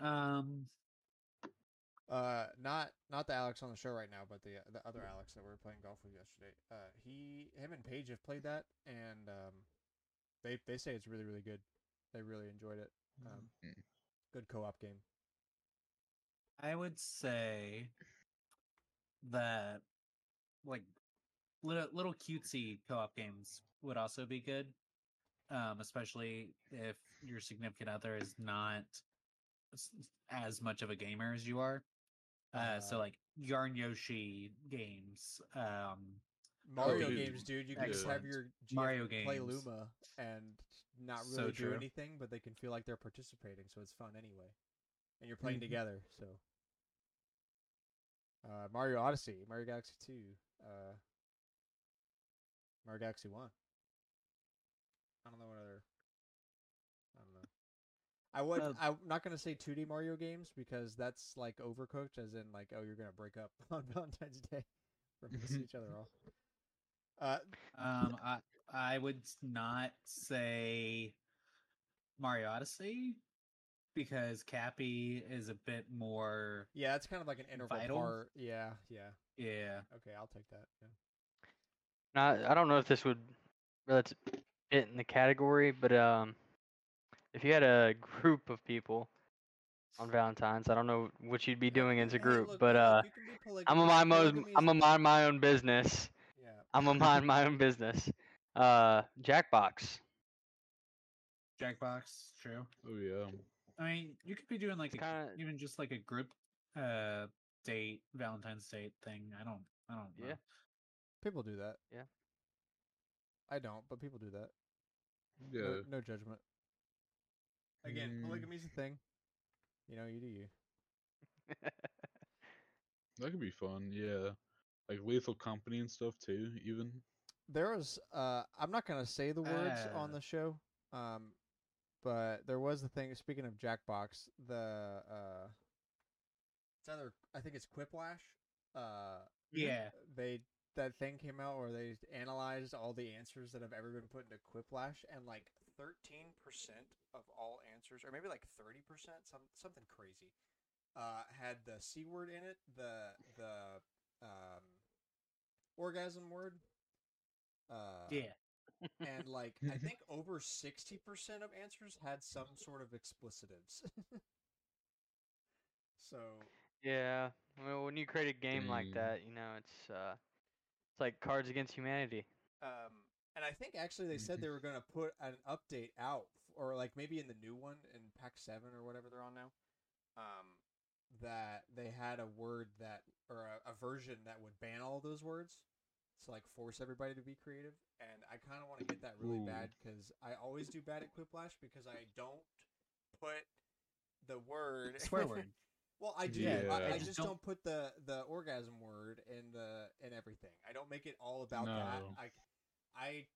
Um, Uh, not not the Alex on the show right now, but the the other Alex that we were playing golf with yesterday. Uh, he, him, and Paige have played that, and um, they they say it's really really good. They really enjoyed it. Um, Mm. good co-op game. I would say that like little, little cutesy co-op games would also be good, um, especially if your significant other is not as much of a gamer as you are. Uh, so Uh, like Yarn Yoshi games, um, Mario dude. games, dude. You can just have your GF Mario play. Luma and not So really do true. anything, but they can feel like they're participating, so it's fun anyway. And you're playing Mhm. together, so. Uh, Mario Odyssey, Mario Galaxy Two, uh, Mario Galaxy One. I don't know what other. I don't know. I would. Uh, I'm not gonna say 2D Mario games because that's like overcooked, as in like, oh, you're gonna break up <laughs> on Valentine's Day or piss each other off. Uh, Um, <laughs> I I would not say Mario Odyssey because Cappy is a bit more. Yeah, it's kind of like an interval Vital? part. Yeah, yeah. Yeah, Okay, I'll take that. Yeah. Now, I don't know if this would really t- fit in the category, but um, if you had a group of people on Valentine's, I don't know what you'd be doing as a Hey, group, look, but uh, look, you can be I'm a mind my own, I'm a mind my own business. Yeah. I'm a mind my own business. Uh, Jackbox. Jackbox, true. Oh yeah. I mean, you could be doing like a, kinda- even just like a group uh date, Valentine's date thing. I don't, I don't know. Yeah. People do that. Yeah. I don't, but people do that. Yeah. No, no judgment. Again, Mm. polygamy's a thing. You know, you do you. <laughs> That could be fun. Yeah. Like Lethal Company and stuff too. Even. There was uh I'm not gonna say the words on Uh. the show. Um but there was the thing speaking of Jackbox, the uh it's either I think it's Quiplash. Uh Yeah. they that thing came out where they analyzed all the answers that have ever been put into Quiplash and like 13% of all answers or maybe like 30% some something crazy uh had the c word in it the the um orgasm word uh Yeah. And like I <laughs> think over 60% of answers had some sort of explicitives <laughs> so Yeah. Well, when you create a game like that, you know, it's uh, it's like Cards Against Humanity. Um, and I think actually they said they were going <laughs> to put an update out, or like maybe in the new one in Pack Seven or whatever they're on now. Um, that they had a word that or a, a version that would ban all those words to like force everybody to be creative. And I kind of want to get that really Ooh. bad because I always do bad at Quiplash because I don't put the word Swear word. <laughs> Well, I do. Yeah. I, I I just just don't, don't- put the the orgasm word in the in everything. I don't make it all about that. I I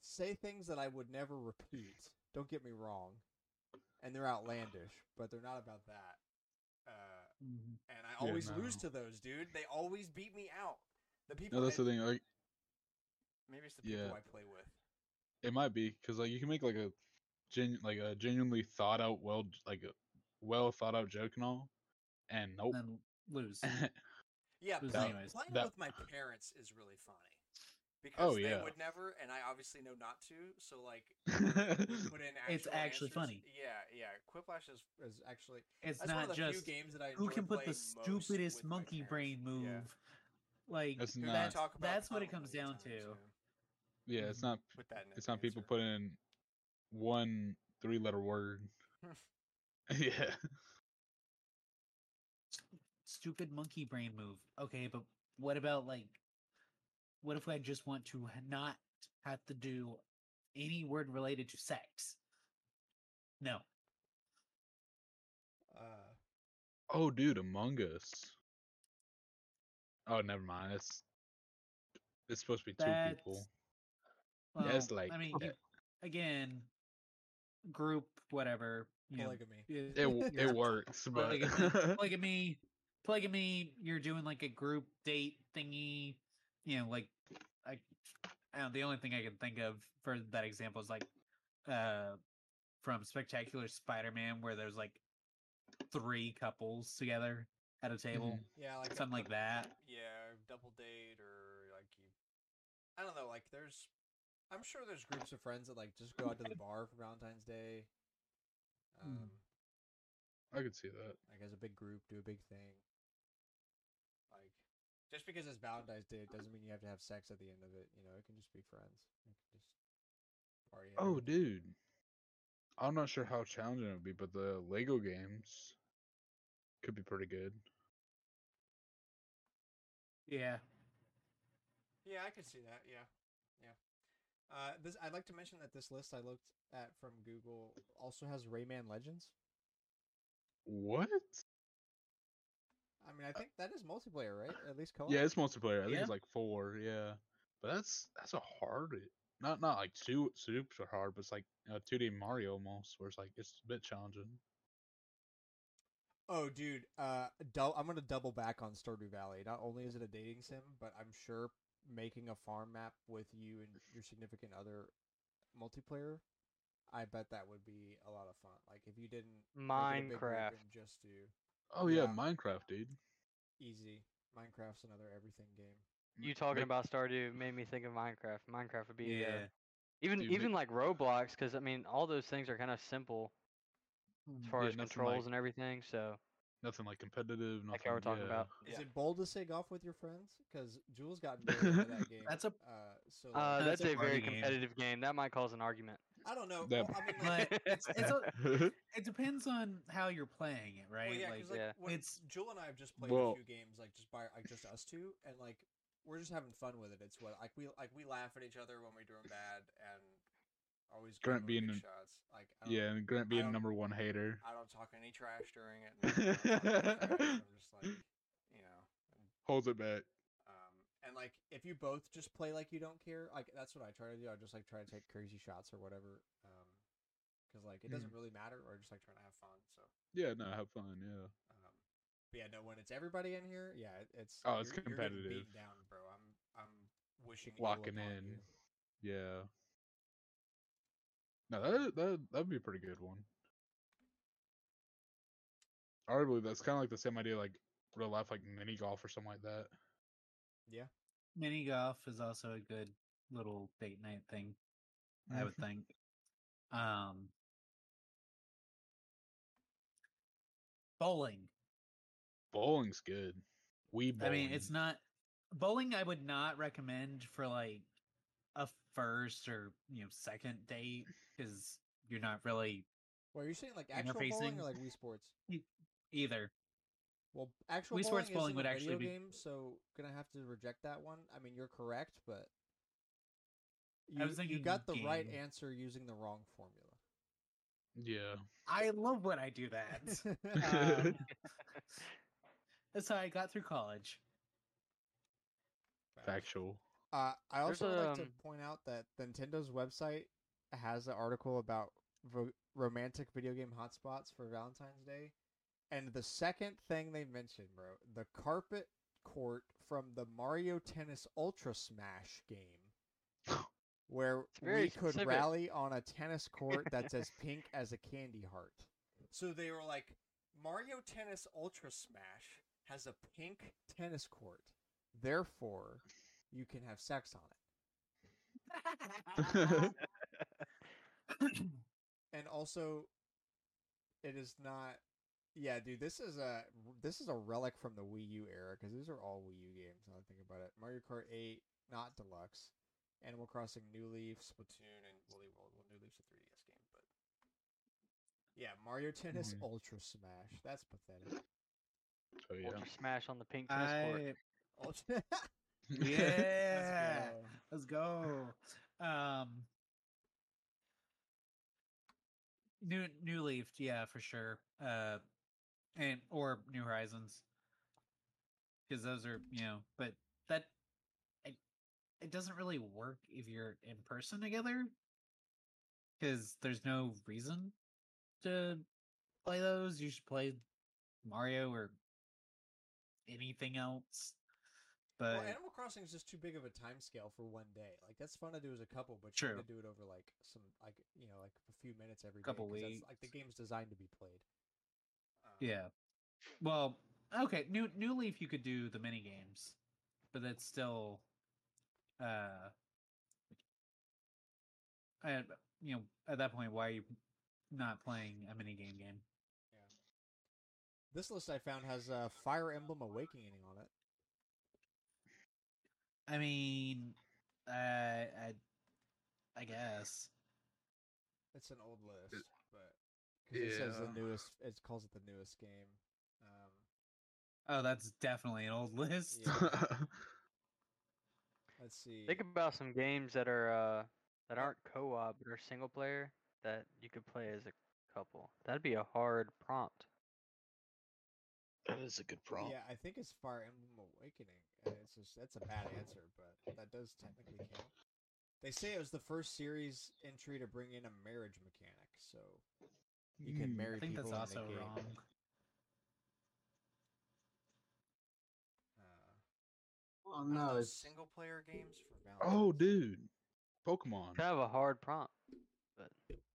say things that I would never repeat. Don't get me wrong, and they're outlandish, but they're not about that. Uh, Mhm. and I Yeah, always lose to those, dude. They always beat me out. The people. No, that's the thing. Like Maybe it's the people Yeah. I play with. it might be because like you can make like a gen like a genuinely thought out, well like a well thought out joke and all, and nope. And lose. <laughs> Yeah, Who's playing, anyways, playing that- with my parents is really funny. Oh, because Oh, they yeah. would never, and I obviously know not to. So like, <laughs> put in It's actually answers. funny. Yeah, yeah. Quiplash is is actually It's not one of the just few games that I who can put the stupidest monkey brain move. Yeah. Like That's Who not- that's talk about that's what it comes down times, to. yeah. yeah, it's not. Put that in It's an not people answer. put in one three-letter word. <laughs> yeah. Stupid monkey brain move. Okay, but what about like what if I just want to not have to do any word related to sex? No. Uh, Oh, dude, Among Us. Oh, never mind. It's it's supposed to be two people. Well, Yeah, it's like I mean, that. you- again, group, whatever. You know, polygamy. it- It w- you're <laughs> it works, but polygamy, <laughs> polygamy, polygamy. You're doing like a group date thingy. You know, like I, I don't, the only thing I can think of for that example is like, uh, from Spectacular Spider-Man, where there's like three couples together at a table, Yeah, like a- something like that. Yeah, double date or like you. I don't know. Like there's, I'm sure there's groups of friends that like just go out to the <laughs> bar for Valentine's Day. Um, Mm. I could see that. like as a big group, do a big thing. Like, just because it's Valentine's Day it doesn't mean you have to have sex at the end of it. You know, it can just be friends. You can just party. Oh, out. dude. I'm not sure how challenging it would be, but the Lego games could be pretty good. Yeah. Yeah, I could see that. Yeah, yeah. Uh, this I'd like to mention that this list I looked at from Google also has Rayman Legends. What? I mean, I think that is multiplayer, right? At least co-op. Yeah, it's multiplayer. I think Yeah. it's like four. Yeah, but that's that's a hard. Not not like su- super hard, but it's like a 2D Mario almost, where it's like it's a bit challenging. Oh, dude. Uh, dou- I'm gonna double back on Stardew Valley. Not only is it a dating sim, but I'm sure making a farm map with you and your significant other multiplayer. I bet that would be a lot of fun. Like if you didn't make it a big group Minecraft. and just do Oh yeah, Yeah. Minecraft, dude. easy. Minecraft's another everything game. You talking Make- about Stardew made me think of Minecraft. Minecraft would be uh, Yeah. even Dude, even ma- like Roblox, because I mean all those things are kind of simple as far Yeah, as controls like- and everything. So Nothing like competitive. Nothing, like how we're talking yeah. about. Is Yeah. it bold to say golf with your friends? Because Jules got very into that <laughs> game. That's a- uh, so Uh, That's that's a a very party game. competitive game. That might cause an argument. I don't know. that- Well, I mean, like, <laughs> it's, it's a, <laughs> it depends on how you're playing it, right? Well, yeah, like, 'cause, like, Yeah. when It's- Jewel and I have just played Well- a few games, like just by like just us two, and like we're just having fun with it. It's what like we like we laugh at each other when we do them bad, and always Grant being big shots. Like Yeah, and Grant being number one hater. I don't talk any trash during it. <laughs> I don't talk any trash, I'm just like you know. Holds it back. Um, and like if you both just play like you don't care, like that's what I try to do. I just like try to take crazy shots or whatever. Um, because like it Hmm. doesn't really matter, or just like trying to have fun. So. Yeah, no, have fun. Yeah. Um, but yeah, no, when it's everybody in here, yeah, it, it's Oh, it's you're- you're competitive. down, bro. I'm I'm wishing Locking in. you. Yeah. No, that that that'd be a pretty good one. I believe that's kind of like the same idea, like real life, like mini golf or something like that. Yeah, mini golf is also a good little date night thing. I would think. Um, bowling. Bowling's good. We I mean, it's not bowling. I would not recommend for like a first or you know second date because you're not really well, are you saying like actual bowling Interfacing. or like Wii Sports? either. Well, actual Wii bowling, Sports bowling isn't would a actually video be- game, so gonna have to reject that one. I mean, you're correct, but I you, was you got the right answer using the wrong formula. Yeah. I love when I do that. <laughs> Um, <laughs> that's how I got through college. Factual. Uh, I There's also would like to um, point out that Nintendo's website has an article about ro- romantic video game hotspots for Valentine's Day, and the second thing they mentioned, bro, the carpet court from the Mario Tennis Ultra Smash game, <laughs> where we could specific. rally on a tennis <laughs> court that's as pink as a candy heart. So they were like, Mario Tennis Ultra Smash has a pink tennis court, therefore you can have sex on it. <laughs> and also it is not yeah dude this is a this is a relic from the wii u era because these are all wii u games now I think about it mario kart 8 not deluxe animal crossing new leaf splatoon and woolly world well new leaf's a 3ds game but yeah mario tennis Mhm. ultra smash that's pathetic So yeah. Ultra smash on the pink tennis court. Ultra <laughs> yeah. go. Let's go. Um New New Leaf, yeah, for sure. Uh and or New Horizons. Cuz those are, you know, but that I, it doesn't really work if you're in person together cuz there's no reason to play those. You should play Mario or anything else. But well, Animal Crossing is just too big of a time scale for one day. Like that's fun to do as a couple, but True. you to do it over like some like you know like a few minutes every day. Couple 'cause that's, Like the game's designed to be played. Um, Yeah. Well, okay, New New Leaf you could do the mini games, but that's still uh at you know, at that point why are you not playing a mini game game? This list I found has uh, Fire Emblem Awakening on it. I mean, uh, I I guess. It's an old list, It- but 'cause it says the Yeah. newest. It calls it the newest game. Um, Oh, that's definitely an old <laughs> list. Yeah. <laughs> let's see. Think about some games that are uh, that aren't co-op but are single player that you could play as a couple. That'd be a hard prompt. That is a good prompt. Yeah, I think it's Fire Emblem Awakening. It's just that's a bad answer, but that does technically count. They say it was the first series entry to bring in a marriage mechanic, so you can Hmm. marry I think people that's in the also game. wrong. Uh, Well, I don't no, it's single player games for Oh, dude. Pokemon. Kind of a hard prompt.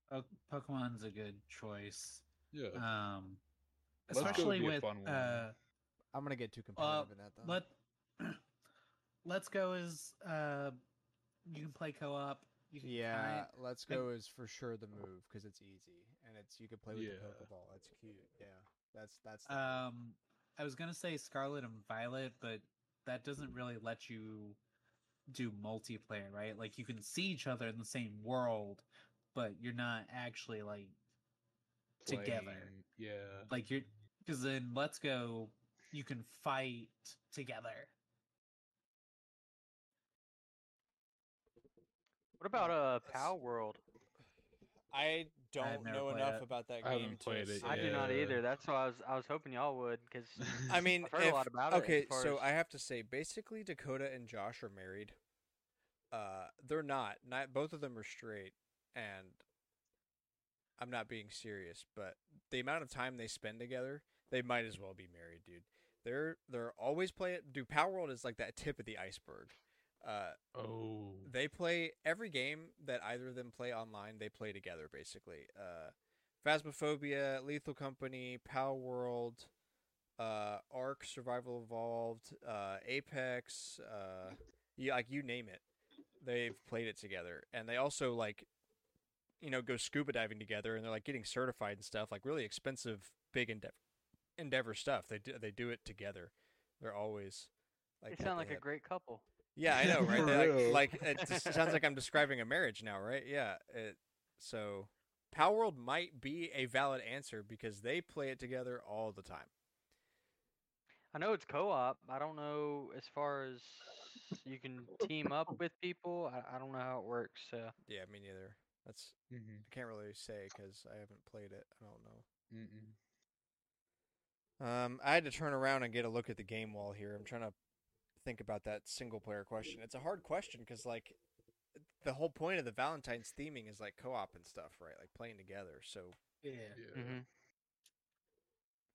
Po- Pokemon's a good choice. Yeah. Um, Let's Go would especially with fun uh, I'm gonna get too competitive in that though. let <clears throat> Let's Go is uh, you can play co-op. You can yeah, kinda- Let's and- Go is for sure the move because it's easy and it's you can play with Yeah. the Pokeball. That's cute. Yeah, that's that's. the move. Um, I was gonna say Scarlet and Violet, but that doesn't really let you do multiplayer, right? Like you can see each other in the same world, but you're not actually like together. Yeah. like you're because then Let's Go you can fight together. What about uh That's- Pow World? I don't I've know enough it. about that game. I haven't played it say- I do not either. That's why I was I was hoping y'all would because <laughs> I mean, I've heard a lot about it. okay, so as- I have to say, basically, Dakota and Josh are married. Uh, they're not. Not both of them are straight, and I'm not being serious. But the amount of time they spend together, they might as well be married, dude. They're they're always playing. Dude, Palworld is like that tip of the iceberg. Uh, Oh. they play every game that either of them play online. They play together basically. Uh, Phasmophobia, Lethal Company, Palworld, uh, Ark, Survival Evolved, uh, Apex, uh, yeah, like you name it, they've played it together, and they also like, you know, go scuba diving together, and they're like getting certified and stuff, like really expensive, big endeavor, endeavor stuff. They do they do it together. They're always like they sound like to a head. great couple. Yeah, I know, right? For They, real. like, like it sounds like I'm describing a marriage now, right? Yeah. It, so, Palworld might be a valid answer because they play it together all the time. I know it's co-op. I don't know as far as you can team up <laughs> with people. I, I don't know how it works. So Yeah, me neither. That's Mm-hmm. I can't really say because I haven't played it. I don't know. Mm-mm. Um, I had to turn around and get a look at the game wall here. I'm trying to think about that single player question. It's a hard question because like the whole point of the Valentine's theming is like co-op and stuff, right? Like playing together. So Yeah. Yeah. mhm.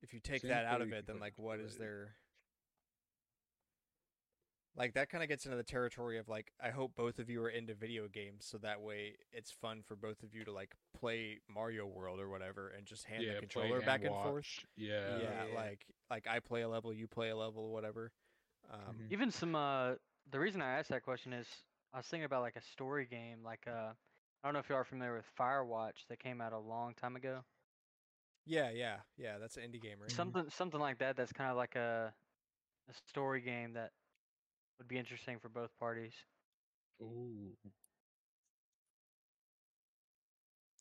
if you take Single that out of it, then like what is there? Like that kind of gets into the territory of like I hope both of you are into video games, so that way it's fun for both of you to like play Mario World or whatever, and just hand yeah, the play controller back and forth. Yeah. yeah, yeah. like like I play a level, you play a level, whatever. Um, Mhm. even some. Uh, the reason I asked that question is I was thinking about like a story game, like uh, I don't know if you are familiar with Firewatch that came out a long time ago. Yeah, yeah, yeah. That's an indie game, right? Something something like that. That's kind of like a a story game that would be interesting for both parties. Ooh.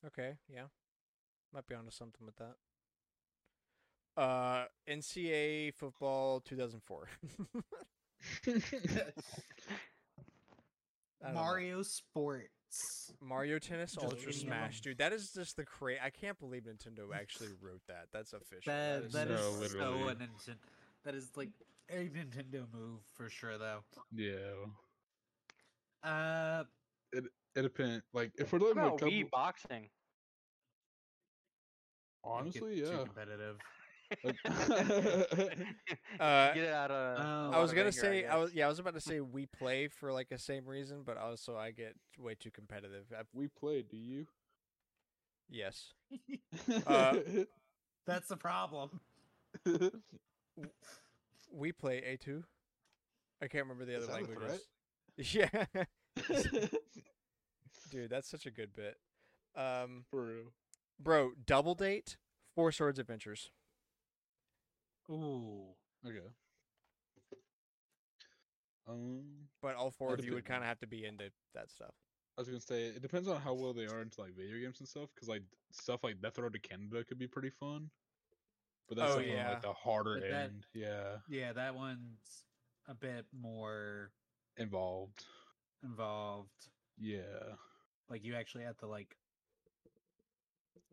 Okay, yeah. Might be onto something with that. Uh, NCAA football 2004. <laughs> <laughs> I don't know. Mario Sports. Mario Tennis Just Ultra Smash, them. dude. That is just the cra I can't believe Nintendo actually <laughs> wrote that. That's official. That is that is so so literally- a Nintendo. That is like a Nintendo move for sure, though. yeah. Uh, It it depends. Like if we're What looking at about couple, Wii boxing? make it honestly, too yeah. competitive. <laughs> <laughs> Uh, Get it out of. Oh. I was gonna anger, say, I, guess. was yeah, I was about to say we play for like the same reason, but also I get way too competitive. I, we played. Do you? yes, <laughs> Uh, That's the problem. We play A two. I can't remember the Is other languages. <laughs> Yeah, <laughs> dude, that's such a good bit. Um, For real. bro, double date, Four Swords Adventures. Ooh. Okay. Um, But all four of you would kind of have to be into that stuff. I was gonna say it depends on how well they are into like video games and stuff. Because like stuff like Death Road to Canada could be pretty fun. But that's Oh, like yeah. like the harder that- end. Yeah, Yeah, that one's a bit more involved. involved. Yeah. Like you actually have to like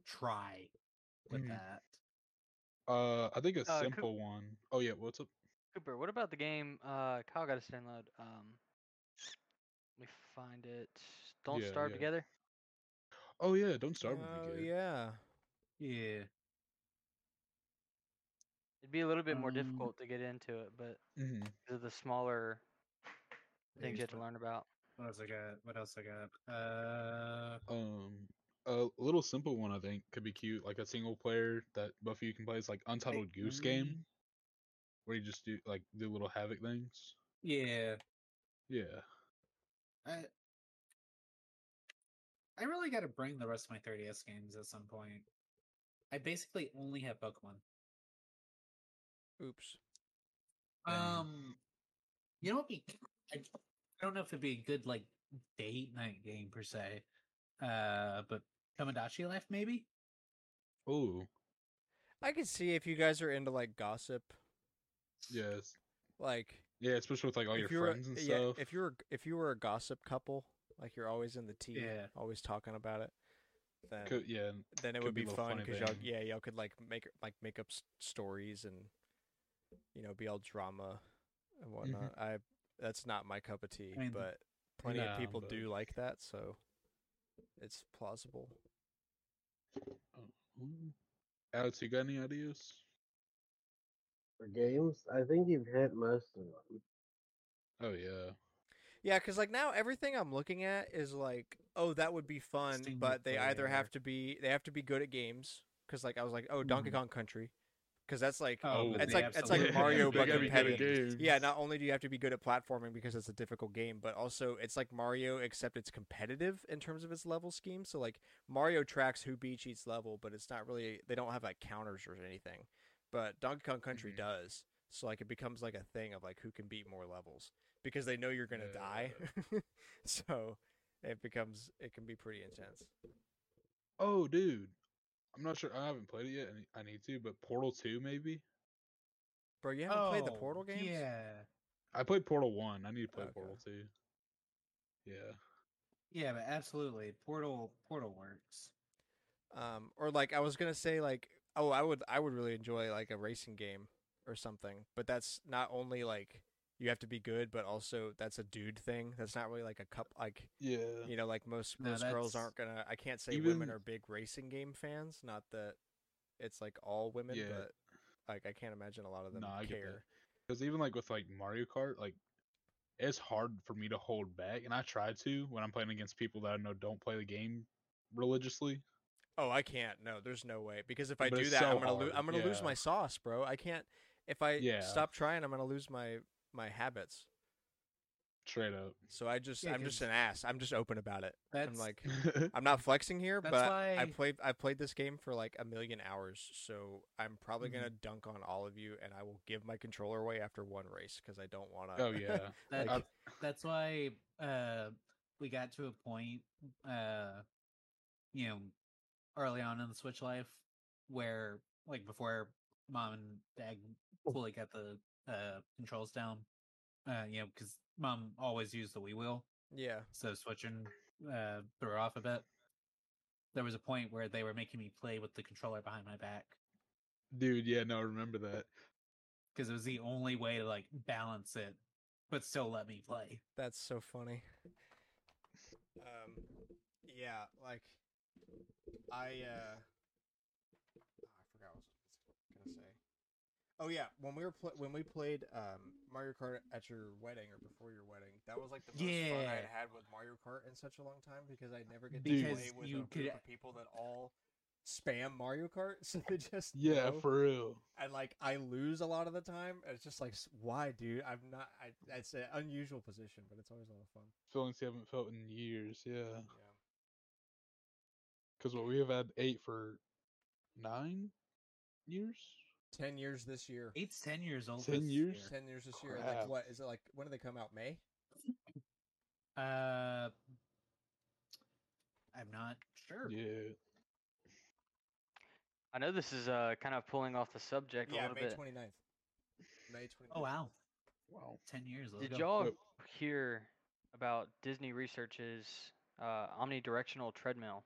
try with Mhm. that. Uh, I think a Uh, Coop- simple one. Oh yeah, what's up? Cooper, what about the game? Uh, Kyle got us to download. Um, let me find it. Don't Yeah, starve yeah. together. Oh yeah, don't starve would Oh be good. yeah. Yeah. It'd be a little bit more Um, difficult to get into it, but hmm because of the smaller things you have to learn about. What else I got? What else I got? Uh, Um, a little simple one I think could be cute, like a single player that Buffy you can play. It's like Untitled Goose Game, where you just do like do little havoc things. yeah. Yeah. I I really got to bring the rest of my 3DS games at some point. I basically only have Pokemon. Oops. Um, you know what? Be <sniffs> I, I don't know if it'd be a good like date night game per se. Uh, but Tomodachi Life maybe. Oh I could see if you guys are into like gossip, yes. like Yeah, especially with like all your friends and yeah, stuff. if you were if you were a gossip couple, like you're always in the tea, Yeah. always talking about it, then Could, yeah, then it would be be fun because y'all yeah y'all could like make like make up stories and you know be all drama and whatnot. I that's not my cup of tea, I mean, but plenty nah, of people but- do like that, so it's plausible. Mm. Alex, you got any ideas? For games, I think you've hit most of them. Oh yeah. Yeah, because like now everything I'm looking at is like, oh, that would be fun, Single but they either have to be they have to be good at games. Because like I was like, oh, Donkey Mhm. Kong Country, because that's like Oh, it's like it's like <laughs> Mario but gotta be good at competitive. Yeah, not only do you have to be good at platforming because it's a difficult game, but also it's like Mario except it's competitive in terms of its level scheme. So like Mario tracks who beats each level, but it's not really they don't have like counters or anything. But Donkey Kong Country Mhm. does. So like it becomes like a thing of like who can beat more levels because they know you're gonna die. <laughs> so it becomes it can be pretty intense. Oh, dude. I'm not sure. I haven't played it yet. and I need to, but Portal Two maybe. Bro, you haven't played the Oh, Portal games? Yeah. I played Portal One. I need to play Okay. Portal Two. Yeah. Yeah, but absolutely. Portal Portal works. Um, or like I was gonna say like oh I would I would really enjoy like a racing game or something, but that's not only like you have to be good, but also that's a dude thing. That's not really like a cup like Yeah. you know like most No, most girls aren't gonna. I can't say women are big racing game fans. Not that it's like all women, Yeah. but like I can't imagine a lot of them No, I care. Because even like with like Mario Kart, like it's hard for me to hold back, and I try to when I'm playing against people that I know don't play the game religiously. Oh, I can't. No, there's no way. Because if I But do that, so I'm gonna lose. I'm gonna lose my sauce, bro. I can't. If I Yeah. stop trying, I'm gonna lose my my habits. Straight up. So I just Yeah, I'm just 'cause an ass. I'm just open about it. That's I'm like <laughs> I'm not flexing here, That's but I why- played I played this game for like a million hours, so I'm probably Mm-hmm. gonna dunk on all of you, and I will give my controller away after one race because I don't want to. oh yeah. <laughs> <laughs> That, Like- that's why uh, we got to a point, uh, you know, early on in the Switch life where, like, before mom and dad fully got the uh, controls down, uh, you know, because mom always used the Wii wheel, yeah. so switching uh, threw her off a bit. There was a point where they were making me play with the controller behind my back Dude, yeah, no, I remember that. because it was the only way to like balance it, but still let me play. That's so funny. Um, yeah, like I uh, oh, I forgot what I was gonna say. Oh yeah, when we were pl- when we played um Mario Kart at your wedding or before your wedding, that was like the most fun I'd had with Mario Kart in such a long time because I never get to Because play with you a group could- of people that all spam Mario Kart, <laughs> so they just Yeah, know for real. and like I lose a lot of the time. It's just like, why, dude? I'm not. I, it's an unusual position, but it's always a lot of fun. Feelings you haven't felt in years, yeah. Yeah. Because what we have had eight for nine years. Ten years this year. Eight's ten years old. 10 this years? year. Ten years this year. Crap. Like what is it like? When do they come out? May. Uh, I'm not sure. Yeah. I know this is uh kind of pulling off the subject a Yeah, little May bit. 29th. May 29th. Oh wow, Wow. ten years. Let's Did go. y'all Yep. hear about Disney Research's uh, omnidirectional treadmill?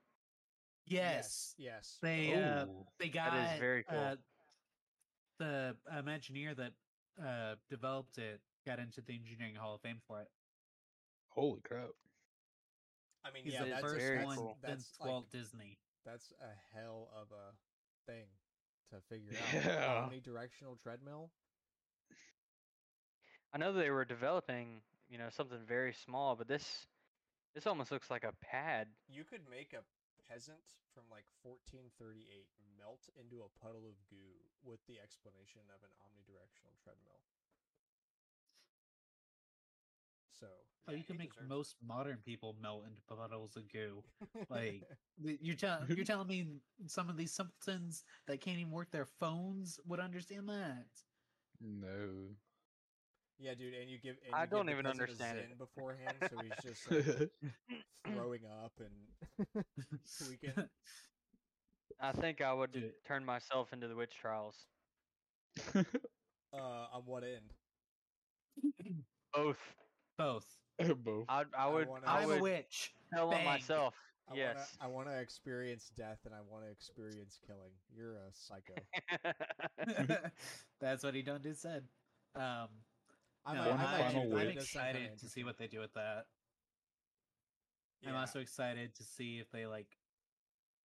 Yes, Yes. they uh, Oh, they got That is very cool. uh, the Imagineer that uh developed it got into the Engineering Hall of Fame for it. holy crap. I mean, He's yeah, the that's first very one cool. that's since like, Walt Disney. that's a hell of a thing to figure Yeah. out. Omnidirectional treadmill. I know they were developing, you know, something very small, but this this almost looks like a pad. You could make a peasant from like 1438 melt into a puddle of goo with the explanation of an omnidirectional treadmill. So, Oh, yeah, you can make deserves most modern people melt into puddles of goo. <laughs> like, You're telling <laughs> you're telling me some of these simpletons that can't even work their phones would understand that? No. Yeah, dude, and you give. And I you give don't the even understand it. Beforehand, so he's <laughs> just like throwing up and <laughs> tweaking. I think I would Dude. turn myself into the witch trials. Uh, on what end? <clears throat> Both. Both. <laughs> Both. I I would wanna- I I'm would a witch. tell on myself. I yes. Wanna, I want to experience death, and I want to experience killing. You're a psycho. That's what he done did said. Um, I no, might- I One might I'm, do final that. I'm wish. It does sound kinda excited to see what they do with that. I'm also excited to see if they like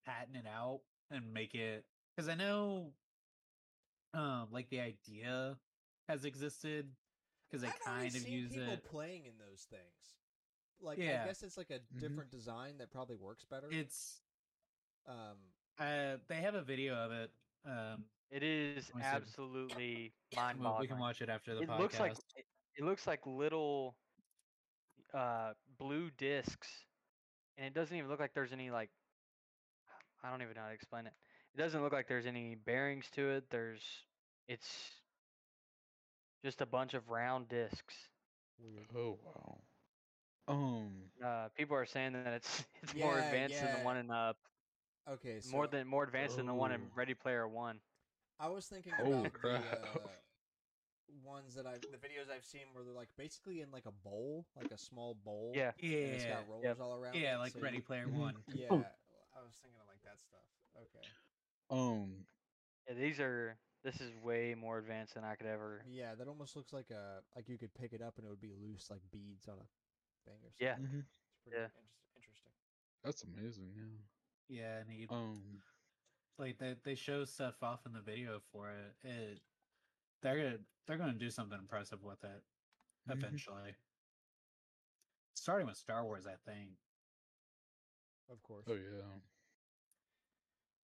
patent it out and make it because I know, um, like the idea has existed because they I've kind of use people it. playing in those things. Like, Yeah. I guess it's like a Mhm. different design that probably works better. It's um, uh, they have a video of it. Um, It is Let me see. absolutely mind <coughs> well, we can watch it after the it podcast. looks like it, it looks like little uh blue discs and it doesn't even look like there's any like i don't even know how to explain it it doesn't look like there's any bearings to it there's it's just a bunch of round discs. Oh wow. Um. uh people are saying that it's <laughs> it's more Yeah, advanced than the one in uh Okay, so more than more advanced than the one in Oh. ready player one I was thinking Holy about crap. the uh, ones that I've the videos I've seen where they're like basically in like a bowl, like a small bowl. yeah and it's yeah, got rollers all around. yeah, it, like so Ready you- Player. <laughs> One. Yeah, Oh. I was thinking of like that stuff. Okay. Um. yeah these are this is way more advanced than i could ever Yeah, that almost looks like a like you could pick it up and it would be loose like beads on a thing or something. Yeah. mhm, It's pretty Yeah. inter- interesting. That's amazing. Yeah. Yeah, and he, Um. Like they they show stuff off in the video for it. It they're gonna they're gonna do something impressive with it mhm. eventually. Starting with Star Wars, I think. Of course. Oh yeah.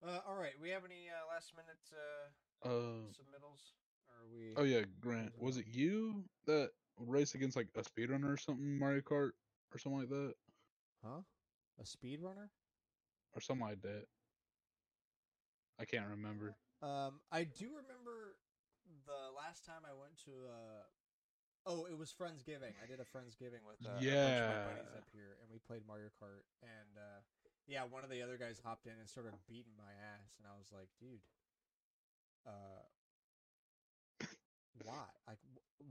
Uh, all right. We have any uh, last minute uh, Uh. submittals? Or are we? Oh yeah, Grant. Was it you that race against like a speedrunner or something, Mario Kart or something like that, Huh? A speed runner? or something like that. I can't remember. Um, I do remember the last time I went to uh oh, it was Friendsgiving. I did a Friendsgiving with uh, of my buddies Yeah. up here, and we played Mario Kart. And uh, yeah, one of the other guys hopped in and started beating my ass, and I was like, dude, uh, why? Like,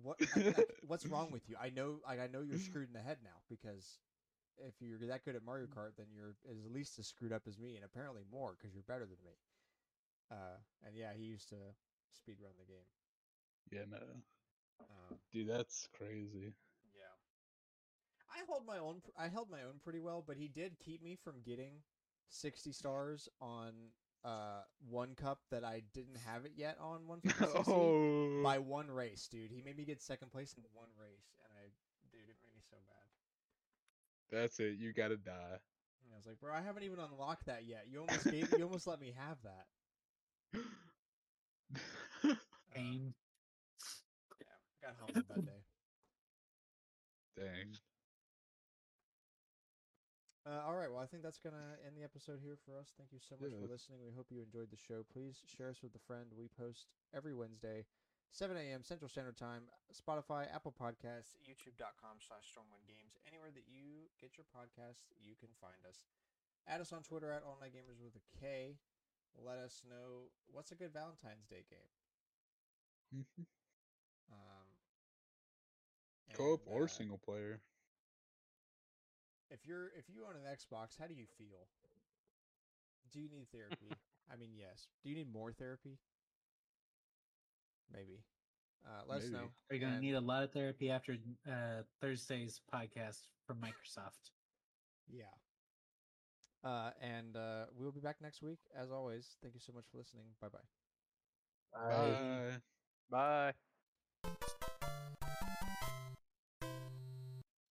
what? I- like, what's wrong with you? I know, like, I know you're <laughs> screwed in the head now because if you're that good at Mario Kart, then you're at least as screwed up as me, and apparently more because you're better than me. Uh, and yeah, he used to speed run the game. Yeah, no, Um, dude, that's crazy. yeah. I hold my own. I held my own pretty well, but he did keep me from getting sixty stars on uh one cup that I didn't have it yet on one <laughs> oh, by one race, dude. He made me get second place in one race, and I, dude, it made me so bad. that's it. You gotta die. And I was like, bro, I haven't even unlocked that yet. You almost gave. You almost let me have that. Pain. yeah, got humbled that day. Dang. Uh, all right. Well, I think that's gonna end the episode here for us. Thank you so much for listening. We hope you enjoyed the show. Please share us with a friend. We post every Wednesday, 7 a.m. Central Standard Time. Spotify, Apple Podcasts, YouTube.com/slash Stormwind Games. Anywhere that you get your podcasts, you can find us. Add us on Twitter at All Night Gamers with a K. Let us know what's a good Valentine's Day game. <laughs> Um, Co-op and, or uh, single player. If you're if you own an Xbox, how do you feel? Do you need therapy? <laughs> I mean, yes. Do you need more therapy? Maybe. Uh, let us know. Maybe. Are you going to need a lot of therapy after uh, Thursday's podcast from Microsoft? Yeah. Uh, and uh, we'll be back next week. As always, thank you so much for listening. Bye bye. Bye. Bye. Bye.